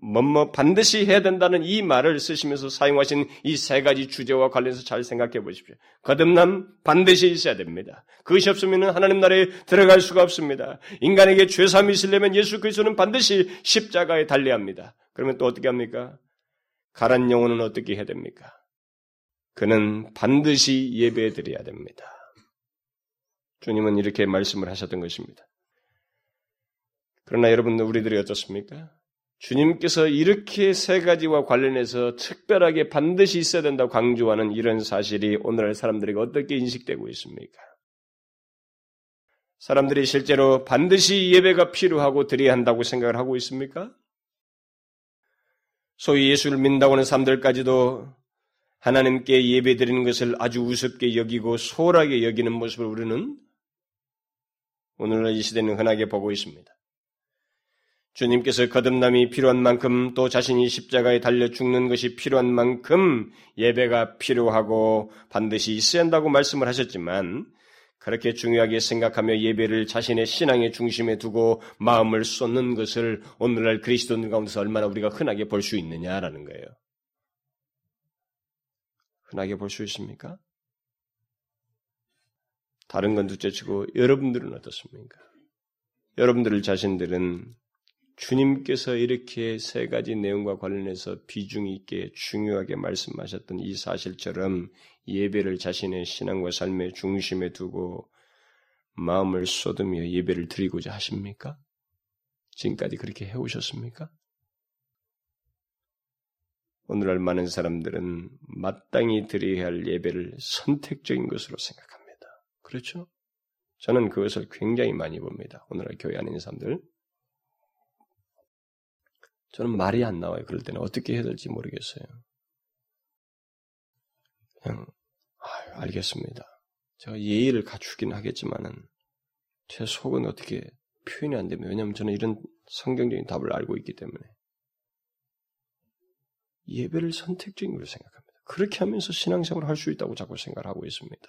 뭐뭐 반드시 해야 된다는 이 말을 쓰시면서 사용하신 이 세 가지 주제와 관련해서 잘 생각해 보십시오. 거듭남 반드시 있어야 됩니다. 그것이 없으면 하나님 나라에 들어갈 수가 없습니다. 인간에게 죄삼이 있으려면 예수 그리스도는 반드시 십자가에 달려야 합니다. 그러면 또 어떻게 합니까? 가란 영혼은 어떻게 해야 됩니까? 그는 반드시 예배해 드려야 됩니다. 주님은 이렇게 말씀을 하셨던 것입니다. 그러나 여러분 우리들이 어떻습니까? 주님께서 이렇게 세 가지와 관련해서 특별하게 반드시 있어야 된다고 강조하는 이런 사실이 오늘날 사람들에게 어떻게 인식되고 있습니까? 사람들이 실제로 반드시 예배가 필요하고 드려야 한다고 생각을 하고 있습니까? 소위 예수를 믿는다고 하는 사람들까지도 하나님께 예배 드리는 것을 아주 우습게 여기고 소홀하게 여기는 모습을 우리는 오늘날 이 시대는 흔하게 보고 있습니다. 주님께서 거듭남이 필요한 만큼 또 자신이 십자가에 달려 죽는 것이 필요한 만큼 예배가 필요하고 반드시 있어야 한다고 말씀을 하셨지만 그렇게 중요하게 생각하며 예배를 자신의 신앙의 중심에 두고 마음을 쏟는 것을 오늘날 그리스도인 가운데서 얼마나 우리가 흔하게 볼 수 있느냐라는 거예요. 흔하게 볼 수 있습니까? 다른 건 둘째치고 여러분들은 어떻습니까? 여러분들 자신들은 주님께서 이렇게 세 가지 내용과 관련해서 비중 있게 중요하게 말씀하셨던 이 사실처럼 예배를 자신의 신앙과 삶의 중심에 두고 마음을 쏟으며 예배를 드리고자 하십니까? 지금까지 그렇게 해오셨습니까? 오늘날 많은 사람들은 마땅히 드려야 할 예배를 선택적인 것으로 생각합니다. 그렇죠? 저는 그것을 굉장히 많이 봅니다. 오늘날 교회 안에 있는 사람들. 저는 말이 안 나와요. 그럴 때는 어떻게 해야 될지 모르겠어요. 그냥 아유, 알겠습니다. 제가 예의를 갖추긴 하겠지만은 제 속은 어떻게 표현이 안 되면 왜냐하면 저는 이런 성경적인 답을 알고 있기 때문에 예배를 선택적인 걸로 생각합니다. 그렇게 하면서 신앙생활을 할 수 있다고 자꾸 생각하고 있습니다.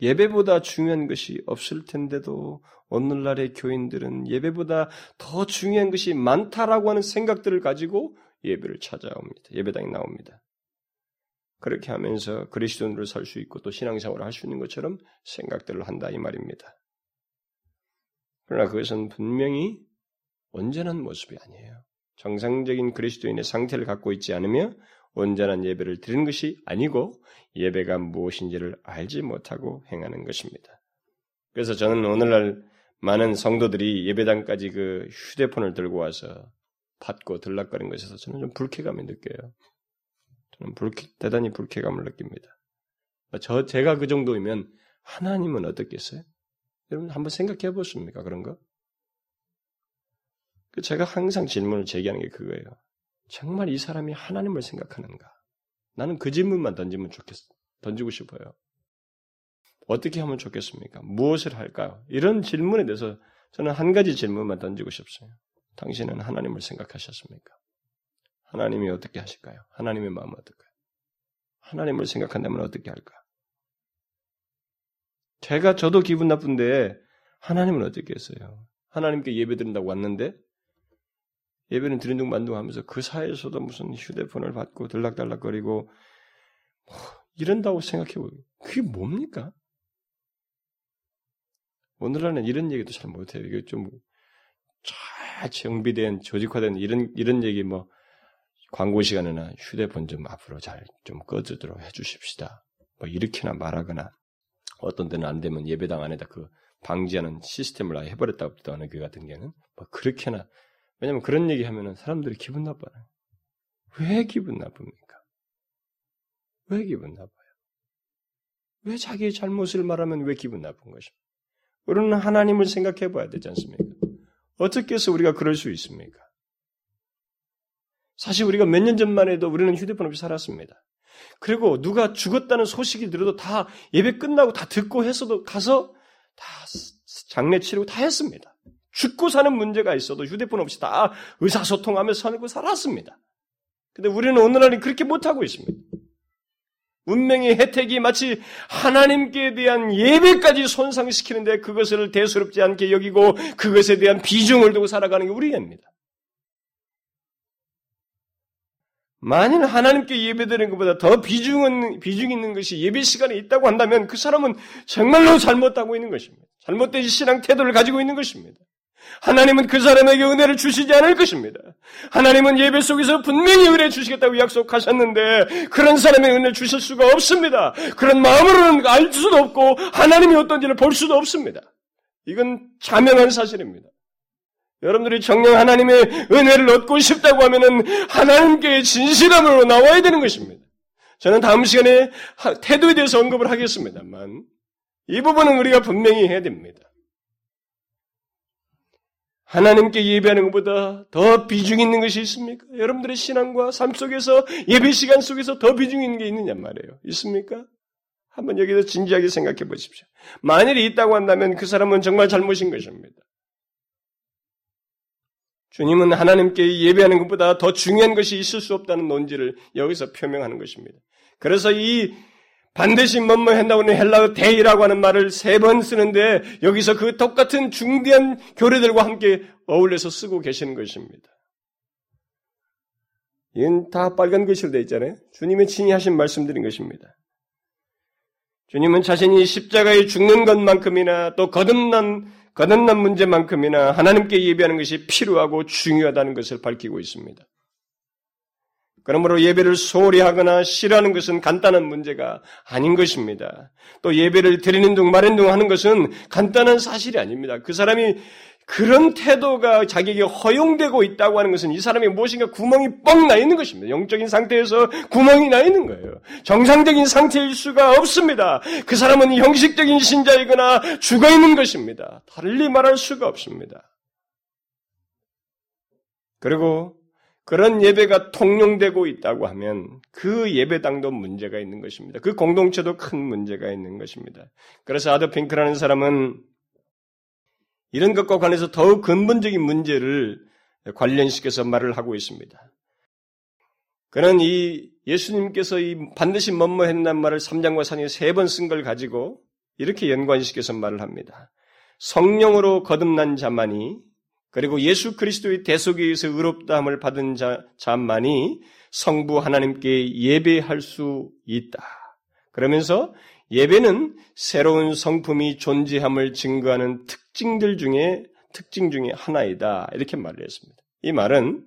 예배보다 중요한 것이 없을 텐데도 오늘날의 교인들은 예배보다 더 중요한 것이 많다라고 하는 생각들을 가지고 예배를 찾아옵니다. 예배당에 나옵니다. 그렇게 하면서 그리스도인으로 살 수 있고 또 신앙생활을 할 수 있는 것처럼 생각들을 한다 이 말입니다. 그러나 그것은 분명히 온전한 모습이 아니에요. 정상적인 그리스도인의 상태를 갖고 있지 않으며 온전한 예배를 드리는 것이 아니고 예배가 무엇인지를 알지 못하고 행하는 것입니다. 그래서 저는 오늘날 많은 성도들이 예배당까지 그 휴대폰을 들고 와서 받고 들락거리는 것에서 저는 좀 불쾌감을 느껴요. 저는 불쾌, 대단히 불쾌감을 느낍니다. 저, 제가 그 정도이면 하나님은 어떻겠어요? 여러분 한번 생각해 보십니까? 그런 거? 그 제가 항상 질문을 제기하는 게 그거예요. 정말 이 사람이 하나님을 생각하는가? 나는 그 질문만 던지면 좋겠, 던지고 싶어요. 어떻게 하면 좋겠습니까? 무엇을 할까요? 이런 질문에 대해서 저는 한 가지 질문만 던지고 싶어요. 당신은 하나님을 생각하셨습니까? 하나님이 어떻게 하실까요? 하나님의 마음은 어떨까요? 하나님을 생각한다면 어떻게 할까? 제가 저도 기분 나쁜데 하나님은 어떻게 했어요? 하나님께 예배 드린다고 왔는데 예배는 드린 둥 만둥 하면서 그 사이에서도 무슨 휴대폰을 받고 들락달락거리고 뭐 이런다고 생각해보고 그게 뭡니까? 오늘날은 이런 얘기도 잘 못해요. 이게 좀 잘 정비된 조직화된 이런 이런 얘기 뭐 광고 시간에나 휴대폰 좀 앞으로 잘 좀 꺼주도록 해주십시다. 뭐 이렇게나 말하거나 어떤 때는 안 되면 예배당 안에다 그 방지하는 시스템을 아예 해버렸다고 하는 그 같은 경우는 뭐 그렇게나 왜냐면 그런 얘기 하면은 사람들이 기분 나빠요. 왜 기분 나쁩니까? 왜 기분 나빠요? 왜 자기의 잘못을 말하면 왜 기분 나쁜 것입니까? 우리는 하나님을 생각해 봐야 되지 않습니까? 어떻게 해서 우리가 그럴 수 있습니까? 사실 우리가 몇 년 전만 해도 우리는 휴대폰 없이 살았습니다. 그리고 누가 죽었다는 소식이 들어도 다 예배 끝나고 다 듣고 했어도 가서 다 장례 치르고 다 했습니다. 죽고 사는 문제가 있어도 휴대폰 없이 다 의사소통하면서 살고 살았습니다. 근데 우리는 오늘날은 그렇게 못하고 있습니다. 운명의 혜택이 마치 하나님께 대한 예배까지 손상시키는데 그것을 대수롭지 않게 여기고 그것에 대한 비중을 두고 살아가는 게 우리입니다. 만일 하나님께 예배드리는 것보다 더 비중은, 비중 있는 것이 예배 시간에 있다고 한다면 그 사람은 정말로 잘못하고 있는 것입니다. 잘못된 신앙 태도를 가지고 있는 것입니다. 하나님은 그 사람에게 은혜를 주시지 않을 것입니다. 하나님은 예배 속에서 분명히 은혜 주시겠다고 약속하셨는데 그런 사람의 은혜를 주실 수가 없습니다. 그런 마음으로는 알 수도 없고 하나님이 어떤지를 볼 수도 없습니다. 이건 자명한 사실입니다. 여러분들이 정령 하나님의 은혜를 얻고 싶다고 하면은 하나님께 진실함으로 나와야 되는 것입니다. 저는 다음 시간에 태도에 대해서 언급을 하겠습니다만 이 부분은 우리가 분명히 해야 됩니다. 하나님께 예배하는 것보다 더 비중 있는 것이 있습니까? 여러분들의 신앙과 삶 속에서 예배 시간 속에서 더 비중 있는 게 있느냐 말이에요. 있습니까? 한번 여기서 진지하게 생각해 보십시오. 만일에 있다고 한다면 그 사람은 정말 잘못인 것입니다. 주님은 하나님께 예배하는 것보다 더 중요한 것이 있을 수 없다는 논지를 여기서 표명하는 것입니다. 그래서 이 반드시 뭐뭐 한다고는 헬라어 데이라고 하는 말을 세 번 쓰는데 여기서 그 똑같은 중대한 교례들과 함께 어울려서 쓰고 계시는 것입니다. 이건 다 빨간 글씨로 되어 있잖아요. 주님의 친히 하신 말씀드린 것입니다. 주님은 자신이 십자가에 죽는 것만큼이나 또 거듭난 거듭난 문제만큼이나 하나님께 예배하는 것이 필요하고 중요하다는 것을 밝히고 있습니다. 그러므로 예배를 소홀히 하거나 싫어하는 것은 간단한 문제가 아닌 것입니다. 또 예배를 드리는 둥 마는 둥 하는 것은 간단한 사실이 아닙니다. 그 사람이 그런 태도가 자기에게 허용되고 있다고 하는 것은 이 사람이 무엇인가 구멍이 뻥 나 있는 것입니다. 영적인 상태에서 구멍이 나 있는 거예요. 정상적인 상태일 수가 없습니다. 그 사람은 형식적인 신자이거나 죽어 있는 것입니다. 달리 말할 수가 없습니다. 그리고 그런 예배가 통용되고 있다고 하면 그 예배당도 문제가 있는 것입니다. 그 공동체도 큰 문제가 있는 것입니다. 그래서 아드 핑크라는 사람은 이런 것과 관해서 더욱 근본적인 문제를 관련시켜서 말을 하고 있습니다. 그는 이 예수님께서 이 반드시 뭐뭐 했단 말을 3장과 4장에 세 번 쓴 걸 가지고 이렇게 연관시켜서 말을 합니다. 성령으로 거듭난 자만이 그리고 예수 그리스도의 대속에 의해서 의롭다함을 받은 자, 자만이 성부 하나님께 예배할 수 있다. 그러면서 예배는 새로운 성품이 존재함을 증거하는 특징들 중에 특징 중에 하나이다. 이렇게 말을 했습니다. 이 말은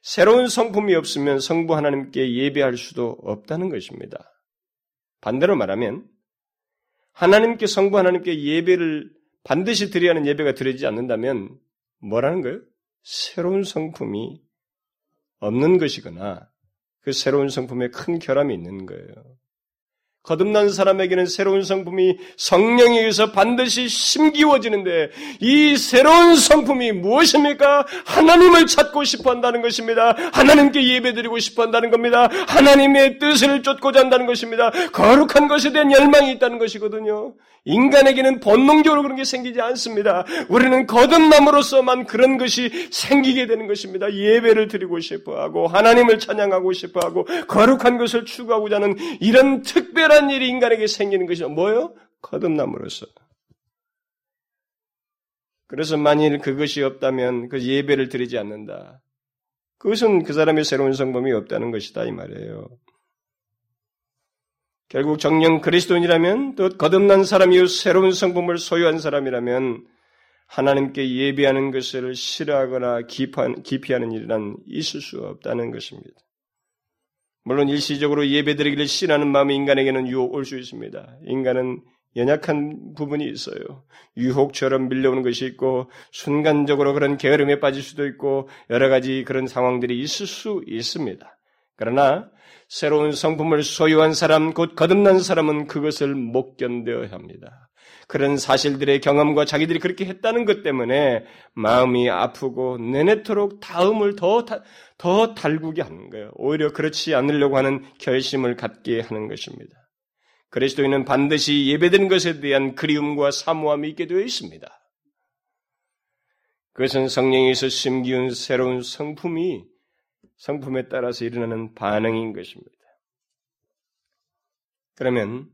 새로운 성품이 없으면 성부 하나님께 예배할 수도 없다는 것입니다. 반대로 말하면 하나님께 성부 하나님께 예배를 반드시 드려야 하는 예배가 드리지 않는다면 뭐라는 거예요? 새로운 성품이 없는 것이거나 그 새로운 성품에 큰 결함이 있는 거예요. 거듭난 사람에게는 새로운 성품이 성령에 의해서 반드시 심기워지는데 이 새로운 성품이 무엇입니까? 하나님을 찾고 싶어 한다는 것입니다. 하나님께 예배드리고 싶어 한다는 겁니다. 하나님의 뜻을 쫓고자 한다는 것입니다. 거룩한 것에 대한 열망이 있다는 것이거든요. 인간에게는 본능적으로 그런 게 생기지 않습니다. 우리는 거듭남으로서만 그런 것이 생기게 되는 것입니다. 예배를 드리고 싶어 하고 하나님을 찬양하고 싶어 하고 거룩한 것을 추구하고자 하는 이런 특별한 특별한 일이 인간에게 생기는 것이 뭐예요? 거듭남으로써. 그래서 만일 그것이 없다면 그 예배를 드리지 않는다. 그것은 그 사람의 새로운 성범이 없다는 것이다 이 말이에요. 결국 정령 그리스도인이라면 또 거듭난 사람이요 새로운 성품을 소유한 사람이라면 하나님께 예배하는 것을 싫어하거나 기피하는 일이란 있을 수 없다는 것입니다. 물론 일시적으로 예배드리기를 싫어하는 마음이 인간에게는 유혹 올 수 있습니다. 인간은 연약한 부분이 있어요. 유혹처럼 밀려오는 것이 있고 순간적으로 그런 게으름에 빠질 수도 있고 여러 가지 그런 상황들이 있을 수 있습니다. 그러나 새로운 성품을 소유한 사람, 곧 거듭난 사람은 그것을 못 견뎌야 합니다. 그런 사실들의 경험과 자기들이 그렇게 했다는 것 때문에 마음이 아프고 내내토록 다음을 더, 더 달구게 하는 거예요. 오히려 그렇지 않으려고 하는 결심을 갖게 하는 것입니다. 그리스도인은 반드시 예배된 것에 대한 그리움과 사모함이 있게 되어 있습니다. 그것은 성령에서 심기운 새로운 성품이 성품에 따라서 일어나는 반응인 것입니다. 그러면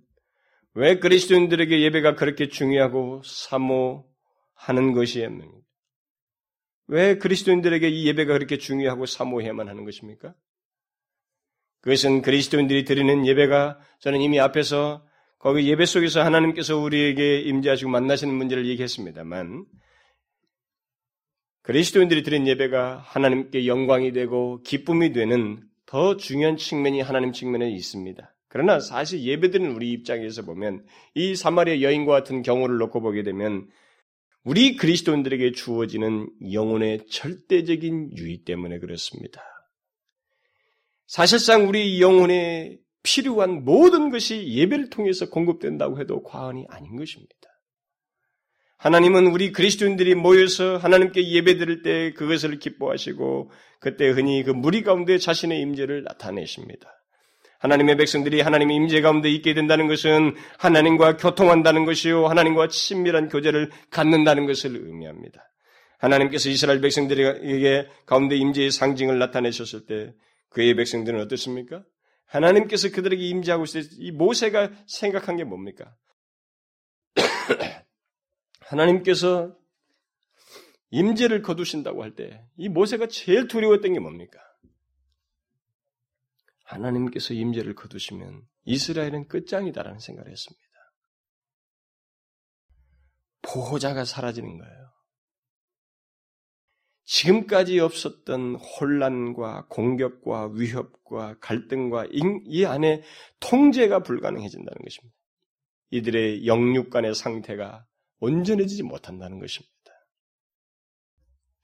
왜 그리스도인들에게 예배가 그렇게 중요하고 사모하는 것이었는가? 왜 그리스도인들에게 이 예배가 그렇게 중요하고 사모해야만 하는 것입니까? 그것은 그리스도인들이 드리는 예배가 저는 이미 앞에서 거기 예배 속에서 하나님께서 우리에게 임재하시고 만나시는 문제를 얘기했습니다만 그리스도인들이 드린 예배가 하나님께 영광이 되고 기쁨이 되는 더 중요한 측면이 하나님 측면에 있습니다. 그러나 사실 예배드리는 우리 입장에서 보면 이 사마리아 여인과 같은 경우를 놓고 보게 되면 우리 그리스도인들에게 주어지는 영혼의 절대적인 유의 때문에 그렇습니다. 사실상 우리 영혼에 필요한 모든 것이 예배를 통해서 공급된다고 해도 과언이 아닌 것입니다. 하나님은 우리 그리스도인들이 모여서 하나님께 예배드릴 때 그것을 기뻐하시고 그때 흔히 그 무리 가운데 자신의 임재를 나타내십니다. 하나님의 백성들이 하나님의 임재 가운데 있게 된다는 것은 하나님과 교통한다는 것이요 하나님과 친밀한 교제를 갖는다는 것을 의미합니다. 하나님께서 이스라엘 백성들에게 가운데 임재의 상징을 나타내셨을 때 그의 백성들은 어떻습니까? 하나님께서 그들에게 임재하고 있을 때 이 모세가 생각한 게 뭡니까? 하나님께서 임재를 거두신다고 할 때 이 모세가 제일 두려웠던 게 뭡니까? 하나님께서 임재를 거두시면 이스라엘은 끝장이다라는 생각을 했습니다. 보호자가 사라지는 거예요. 지금까지 없었던 혼란과 공격과 위협과 갈등과 이 안에 통제가 불가능해진다는 것입니다. 이들의 영육 간의 상태가 온전해지지 못한다는 것입니다.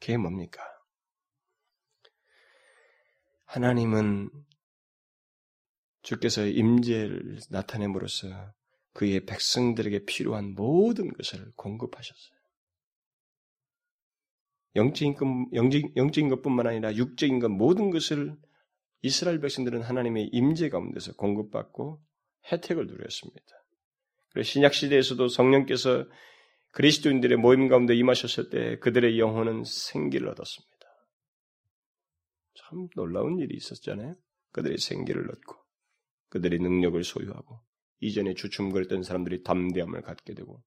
그게 뭡니까? 하나님은 주께서 임재를 나타냄으로써 그의 백성들에게 필요한 모든 것을 공급하셨어요. 영적인 것, 영적, 영적인 것뿐만 아니라 육적인 것 모든 것을 이스라엘 백성들은 하나님의 임재 가운데서 공급받고 혜택을 누렸습니다. 그래서 신약 시대에서도 성령께서 그리스도인들의 모임 가운데 임하셨을 때 그들의 영혼은 생기를 얻었습니다. 참 놀라운 일이 있었잖아요. 그들의 생기를 얻고 그들의 능력을 소유하고 이전에 주춤거렸던 사람들이 담대함을 갖게 되고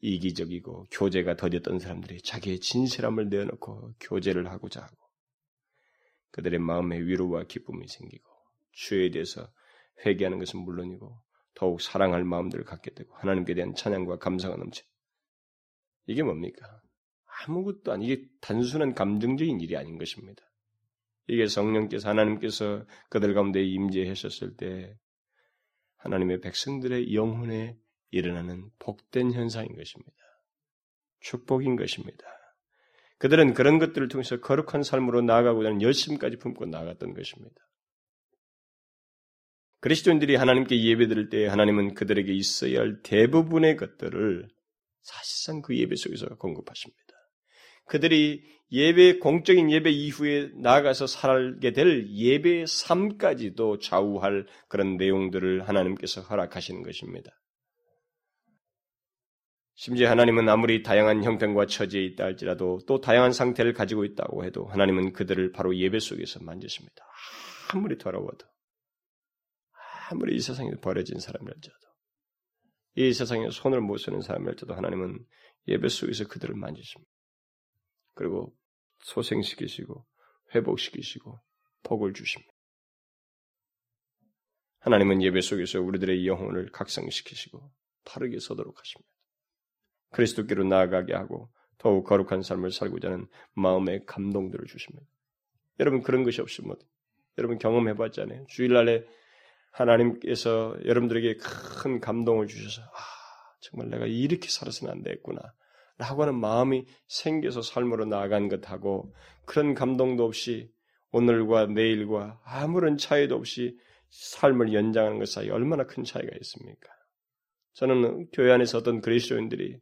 이기적이고 교제가 더뎠던 사람들이 자기의 진실함을 내어놓고 교제를 하고자 하고 그들의 마음에 위로와 기쁨이 생기고 주에 대해서 회개하는 것은 물론이고 더욱 사랑할 마음들을 갖게 되고 하나님께 대한 찬양과 감사가 넘쳐. 이게 뭡니까? 아무것도 아니 이게 단순한 감정적인 일이 아닌 것입니다. 이게 성령께서 하나님께서 그들 가운데 임재하셨을 때 하나님의 백성들의 영혼에 일어나는 복된 현상인 것입니다. 축복인 것입니다. 그들은 그런 것들을 통해서 거룩한 삶으로 나아가고자 하는 열심까지 품고 나갔던 것입니다. 그리스도인들이 하나님께 예배드릴 때 하나님은 그들에게 있어야 할 대부분의 것들을 사실상 그 예배 속에서 공급하십니다. 그들이 예배, 공적인 예배 이후에 나아가서 살게 될 예배의 삶까지도 좌우할 그런 내용들을 하나님께서 허락하시는 것입니다. 심지어 하나님은 아무리 다양한 형편과 처지에 있다 할지라도 또 다양한 상태를 가지고 있다고 해도 하나님은 그들을 바로 예배 속에서 만지십니다. 아무리 더러워도, 아무리 이 세상에 버려진 사람일지라도, 이 세상에 손을 못 쓰는 사람일지라도 하나님은 예배 속에서 그들을 만지십니다. 그리고 소생시키시고 회복시키시고 복을 주십니다. 하나님은 예배 속에서 우리들의 영혼을 각성시키시고 바르게 서도록 하십니다. 그리스도께로 나아가게 하고 더욱 거룩한 삶을 살고자 하는 마음의 감동들을 주십니다. 여러분 그런 것이 없으면 여러분 경험해봤잖아요. 주일날에 하나님께서 여러분들에게 큰 감동을 주셔서 아 정말 내가 이렇게 살아서는 안 되겠구나 라고 하는 마음이 생겨서 삶으로 나아간 것하고 그런 감동도 없이 오늘과 내일과 아무런 차이도 없이 삶을 연장하는 것 사이 얼마나 큰 차이가 있습니까? 저는 교회 안에서 어떤 그리스도인들이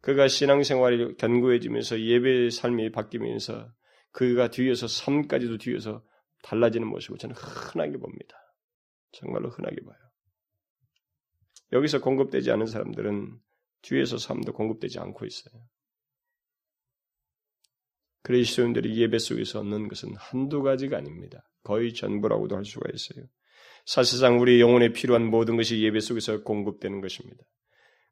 그가 신앙생활이 견고해지면서 예배의 삶이 바뀌면서 그가 뒤에서 삶까지도 뒤에서 달라지는 모습을 저는 흔하게 봅니다. 정말로 흔하게 봐요. 여기서 공급되지 않은 사람들은 뒤에서 삶도 공급되지 않고 있어요. 그리스도인들이 예배 속에서 얻는 것은 한두 가지가 아닙니다. 거의 전부라고도 할 수가 있어요. 사실상 우리 영혼에 필요한 모든 것이 예배 속에서 공급되는 것입니다.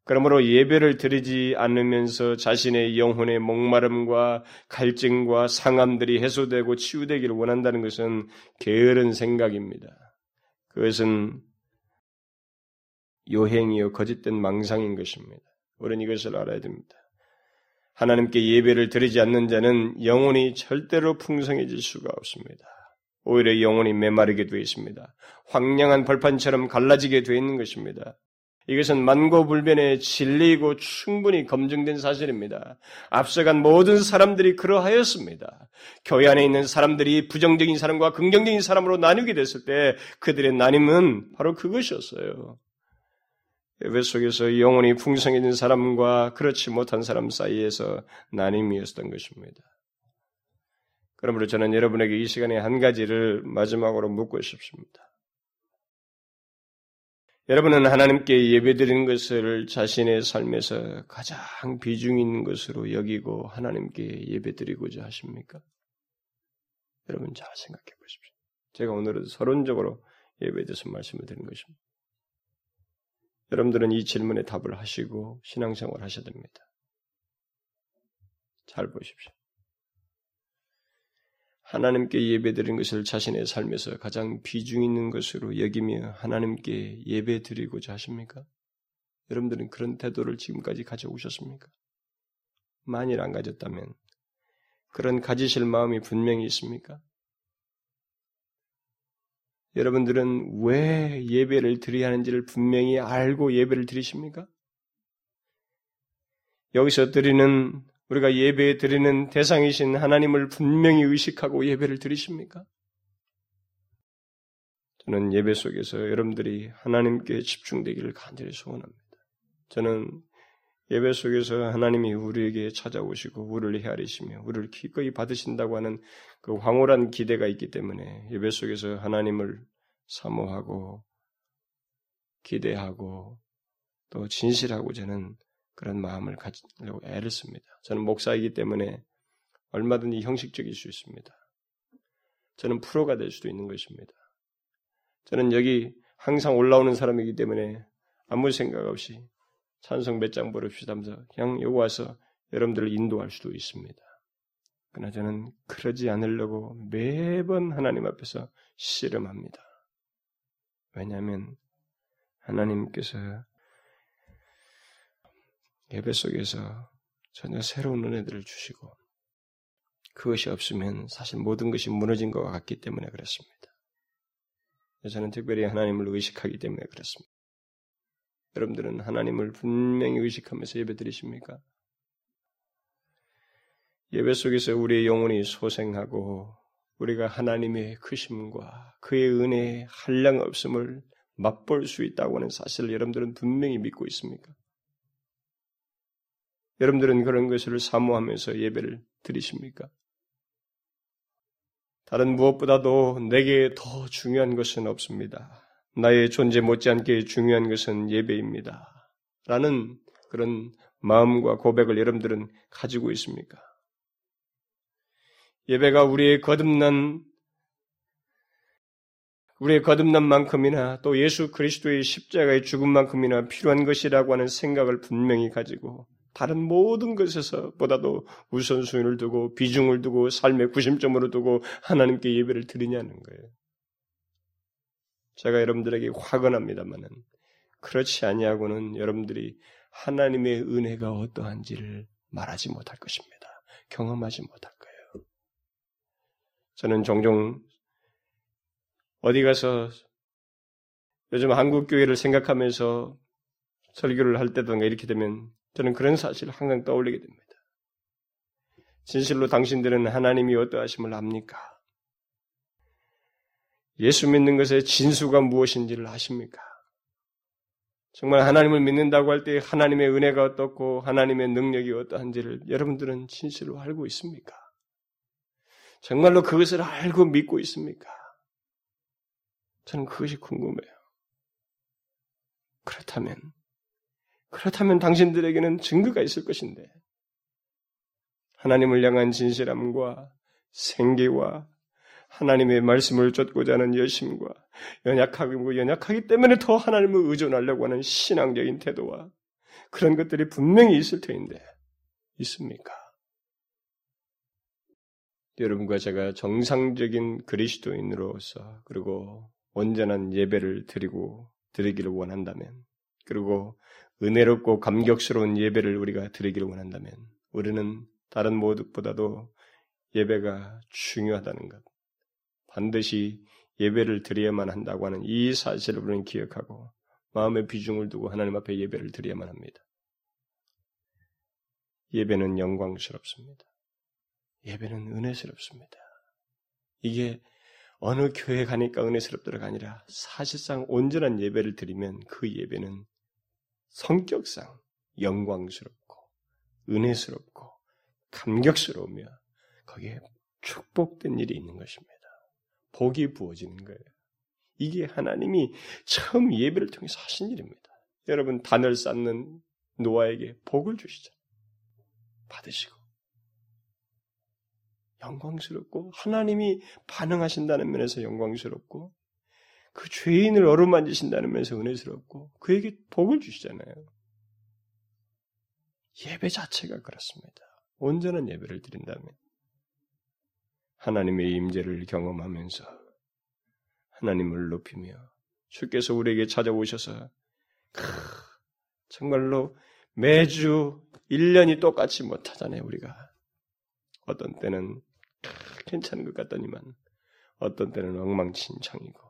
그러므로 예배를 드리지 않으면서 자신의 영혼의 목마름과 갈증과 상함들이 해소되고 치유되기를 원한다는 것은 게으른 생각입니다. 그것은 요행이요 거짓된 망상인 것입니다. 우리는 이것을 알아야 됩니다. 하나님께 예배를 드리지 않는 자는 영혼이 절대로 풍성해질 수가 없습니다. 오히려 영혼이 메마르게 되어 있습니다. 황량한 벌판처럼 갈라지게 되어 있는 것입니다. 이것은 만고불변의 진리이고 충분히 검증된 사실입니다. 앞서간 모든 사람들이 그러하였습니다. 교회 안에 있는 사람들이 부정적인 사람과 긍정적인 사람으로 나누게 됐을 때 그들의 나눔은 바로 그것이었어요. 예배 속에서 영혼이 풍성해진 사람과 그렇지 못한 사람 사이에서 나눔이었던 것입니다. 그러므로 저는 여러분에게 이 시간에 한 가지를 마지막으로 묻고 싶습니다. 여러분은 하나님께 예배드리는 것을 자신의 삶에서 가장 비중 있는 것으로 여기고 하나님께 예배드리고자 하십니까? 여러분 잘 생각해 보십시오. 제가 오늘은 서론적으로 예배에 대해서 말씀을 드린 것입니다. 여러분들은 이 질문에 답을 하시고 신앙생활 하셔야 됩니다. 잘 보십시오. 하나님께 예배드린 것을 자신의 삶에서 가장 비중 있는 것으로 여기며 하나님께 예배드리고자 하십니까? 여러분들은 그런 태도를 지금까지 가져오셨습니까? 만일 안 가졌다면 그런 가지실 마음이 분명히 있습니까? 여러분들은 왜 예배를 드려야 하는지를 분명히 알고 예배를 드리십니까? 여기서 드리는 우리가 예배 드리는 대상이신 하나님을 분명히 의식하고 예배를 드리십니까? 저는 예배 속에서 여러분들이 하나님께 집중되기를 간절히 소원합니다. 저는 예배 속에서 하나님이 우리에게 찾아오시고 우리를 헤아리시며 우리를 기꺼이 받으신다고 하는 그 황홀한 기대가 있기 때문에 예배 속에서 하나님을 사모하고 기대하고 또 진실하고 저는 그런 마음을 가지려고 애를 씁니다. 저는 목사이기 때문에 얼마든지 형식적일 수 있습니다. 저는 프로가 될 수도 있는 것입니다. 저는 여기 항상 올라오는 사람이기 때문에 아무 생각 없이 찬성 몇장 버립시다 하면서 그냥 여기 와서 여러분들을 인도할 수도 있습니다. 그러나 저는 그러지 않으려고 매번 하나님 앞에서 씨름합니다. 왜냐하면 하나님께서 예배 속에서 전혀 새로운 은혜들을 주시고 그것이 없으면 사실 모든 것이 무너진 것 같기 때문에 그렇습니다. 저는 특별히 하나님을 의식하기 때문에 그렇습니다. 여러분들은 하나님을 분명히 의식하면서 예배 드리십니까? 예배 속에서 우리의 영혼이 소생하고 우리가 하나님의 크심과 그의 은혜의 한량 없음을 맛볼 수 있다고 하는 사실을 여러분들은 분명히 믿고 있습니까? 여러분들은 그런 것을 사모하면서 예배를 드리십니까? 다른 무엇보다도 내게 더 중요한 것은 없습니다. 나의 존재 못지않게 중요한 것은 예배입니다. 라는 그런 마음과 고백을 여러분들은 가지고 있습니까? 예배가 우리의 거듭난 우리의 거듭난 만큼이나 또 예수 그리스도의 십자가의 죽음만큼이나 필요한 것이라고 하는 생각을 분명히 가지고 다른 모든 것에서 보다도 우선순위를 두고 비중을 두고 삶의 구심점으로 두고 하나님께 예배를 드리냐는 거예요. 제가 여러분들에게 화건합니다만은 그렇지 아니하고는 여러분들이 하나님의 은혜가 어떠한지를 말하지 못할 것입니다. 경험하지 못할 거예요. 저는 종종 어디 가서 요즘 한국 교회를 생각하면서 설교를 할 때든가 이렇게 되면 저는 그런 사실을 항상 떠올리게 됩니다. 진실로 당신들은 하나님이 어떠하심을 압니까? 예수 믿는 것의 진수가 무엇인지를 아십니까? 정말 하나님을 믿는다고 할 때 하나님의 은혜가 어떻고 하나님의 능력이 어떠한지를 여러분들은 진실로 알고 있습니까? 정말로 그것을 알고 믿고 있습니까? 저는 그것이 궁금해요. 그렇다면 그렇다면 당신들에게는 증거가 있을 것인데 하나님을 향한 진실함과 생기와 하나님의 말씀을 쫓고자 하는 열심과 연약하고 연약하기 때문에 더 하나님을 의존하려고 하는 신앙적인 태도와 그런 것들이 분명히 있을 터인데 있습니까? 여러분과 제가 정상적인 그리스도인으로서 그리고 온전한 예배를 드리고 드리기를 원한다면 그리고 은혜롭고 감격스러운 예배를 우리가 드리기를 원한다면 우리는 다른 모두보다도 예배가 중요하다는 것, 반드시 예배를 드려야만 한다고 하는 이 사실을 우리는 기억하고 마음의 비중을 두고 하나님 앞에 예배를 드려야만 합니다. 예배는 영광스럽습니다. 예배는 은혜스럽습니다. 이게 어느 교회 가니까 은혜스럽더라가 아니라 사실상 온전한 예배를 드리면 그 예배는 성격상 영광스럽고 은혜스럽고 감격스러우며 거기에 축복된 일이 있는 것입니다. 복이 부어지는 거예요. 이게 하나님이 처음 예배를 통해서 하신 일입니다. 여러분 단을 쌓는 노아에게 복을 주시잖아요. 받으시고 영광스럽고 하나님이 반응하신다는 면에서 영광스럽고 그 죄인을 어루만지신다는 면에서 은혜스럽고 그에게 복을 주시잖아요. 예배 자체가 그렇습니다. 온전한 예배를 드린다면 하나님의 임재를 경험하면서 하나님을 높이며 주께서 우리에게 찾아오셔서 정말로 매주 1년이 똑같이 못하잖아요, 우리가. 어떤 때는 괜찮은 것 같더니만 어떤 때는 엉망진창이고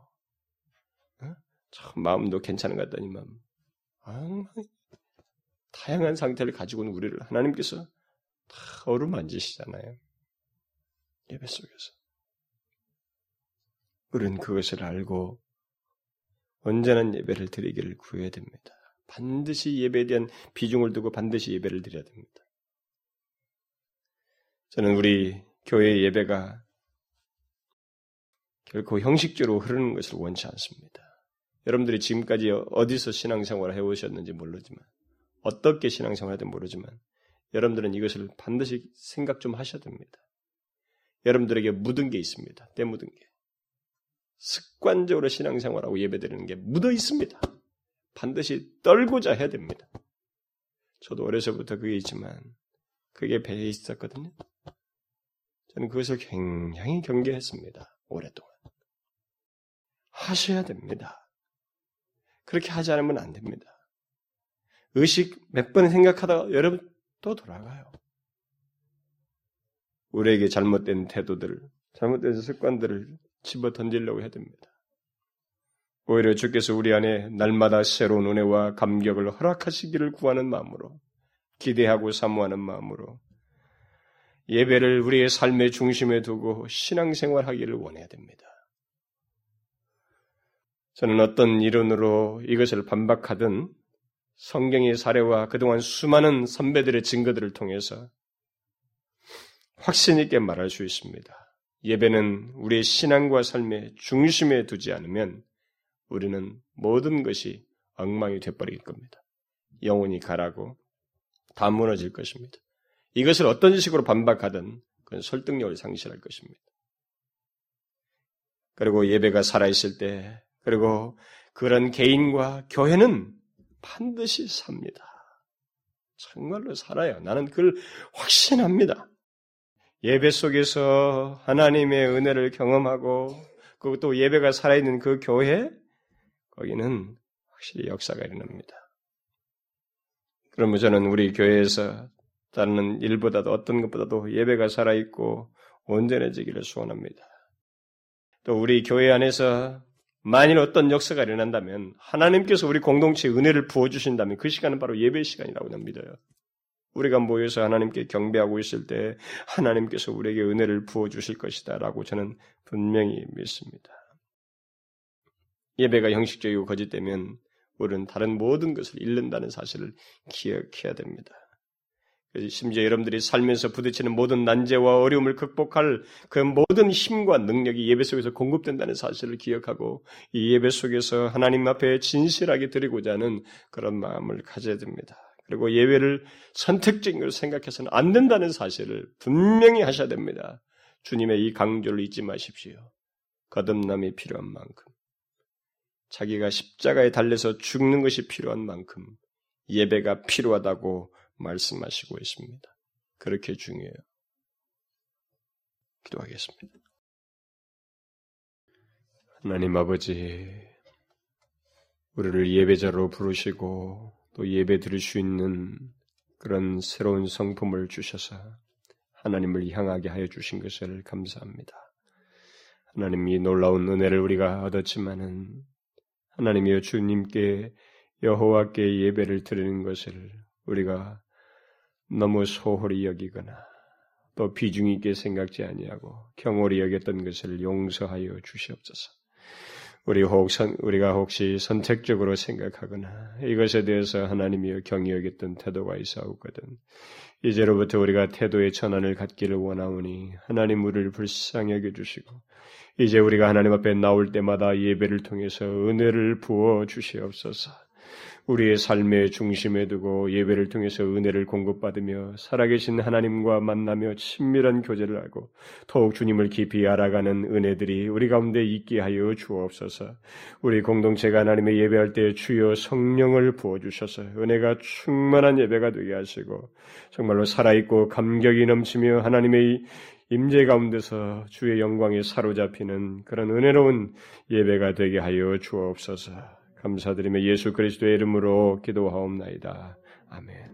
참 마음도 괜찮은 것 같더니만 다양한 상태를 가지고 있는 우리를 하나님께서 다 어루만지시잖아요. 예배 속에서. 우리는 그것을 알고 언제나 예배를 드리기를 구해야 됩니다. 반드시 예배에 대한 비중을 두고 반드시 예배를 드려야 됩니다. 저는 우리 교회 예배가 결코 형식적으로 흐르는 것을 원치 않습니다. 여러분들이 지금까지 어디서 신앙생활을 해오셨는지 모르지만, 어떻게 신앙생활을 하든 모르지만, 여러분들은 이것을 반드시 생각 좀 하셔야 됩니다. 여러분들에게 묻은 게 있습니다. 때 묻은 게. 습관적으로 신앙생활하고 예배드리는 게 묻어 있습니다. 반드시 떨고자 해야 됩니다. 저도 어려서부터 그게 있지만 그게 배에 있었거든요. 저는 그것을 굉장히 경계했습니다. 오랫동안. 하셔야 됩니다. 그렇게 하지 않으면 안 됩니다. 의식 몇 번 생각하다가 여러분 또 돌아가요. 우리에게 잘못된 태도들, 잘못된 습관들을 집어 던지려고 해야 됩니다. 오히려 주께서 우리 안에 날마다 새로운 은혜와 감격을 허락하시기를 구하는 마음으로 기대하고 사모하는 마음으로 예배를 우리의 삶의 중심에 두고 신앙생활 하기를 원해야 됩니다. 저는 어떤 이론으로 이것을 반박하든 성경의 사례와 그동안 수많은 선배들의 증거들을 통해서 확신 있게 말할 수 있습니다. 예배는 우리의 신앙과 삶의 중심에 두지 않으면 우리는 모든 것이 엉망이 되어버릴 겁니다. 영혼이 가라고 다 무너질 것입니다. 이것을 어떤 식으로 반박하든 그건 설득력을 상실할 것입니다. 그리고 예배가 살아있을 때, 그리고 그런 개인과 교회는 반드시 삽니다. 정말로 살아요. 나는 그걸 확신합니다. 예배 속에서 하나님의 은혜를 경험하고, 또 예배가 살아있는 그 교회, 거기는 확실히 역사가 일어납니다. 그러면 저는 우리 교회에서 다른 일보다도 어떤 것보다도 예배가 살아있고 온전해지기를 소원합니다. 또 우리 교회 안에서 만일 어떤 역사가 일어난다면 하나님께서 우리 공동체에 은혜를 부어주신다면 그 시간은 바로 예배 시간이라고 난 믿어요. 우리가 모여서 하나님께 경배하고 있을 때 하나님께서 우리에게 은혜를 부어 주실 것이다 라고 저는 분명히 믿습니다. 예배가 형식적이고 거짓되면 우리는 다른 모든 것을 잃는다는 사실을 기억해야 됩니다. 심지어 여러분들이 살면서 부딪히는 모든 난제와 어려움을 극복할 그 모든 힘과 능력이 예배 속에서 공급된다는 사실을 기억하고 이 예배 속에서 하나님 앞에 진실하게 드리고자 하는 그런 마음을 가져야 됩니다. 그리고 예배를 선택적인 걸 생각해서는 안 된다는 사실을 분명히 하셔야 됩니다. 주님의 이 강조를 잊지 마십시오. 거듭남이 필요한 만큼. 자기가 십자가에 달려서 죽는 것이 필요한 만큼 예배가 필요하다고 말씀하시고 있습니다. 그렇게 중요해요. 기도하겠습니다. 하나님 아버지, 우리를 예배자로 부르시고 또 예배 드릴 수 있는 그런 새로운 성품을 주셔서 하나님을 향하게 하여 주신 것을 감사합니다. 하나님이 놀라운 은혜를 우리가 얻었지만은 하나님이여 주님께 여호와께 예배를 드리는 것을 우리가 너무 소홀히 여기거나 또 비중 있게 생각지 아니하고 경홀히 여겼던 것을 용서하여 주시옵소서. 우리 혹 선, 우리가 혹시 선택적으로 생각하거나 이것에 대해서 하나님이여 경이 여겼던 태도가 있사오거든. 이제로부터 우리가 태도의 전환을 갖기를 원하오니 하나님 우리를 불쌍히 여겨 주시고 이제 우리가 하나님 앞에 나올 때마다 예배를 통해서 은혜를 부어 주시옵소서. 우리의 삶의 중심에 두고 예배를 통해서 은혜를 공급받으며 살아계신 하나님과 만나며 친밀한 교제를 하고 더욱 주님을 깊이 알아가는 은혜들이 우리 가운데 있게 하여 주옵소서. 우리 공동체가 하나님의 예배할 때 주여 성령을 부어 주셔서 은혜가 충만한 예배가 되게 하시고 정말로 살아있고 감격이 넘치며 하나님의 임재 가운데서 주의 영광에 사로잡히는 그런 은혜로운 예배가 되게 하여 주옵소서. 감사드리며 예수 그리스도의 이름으로 기도하옵나이다. 아멘.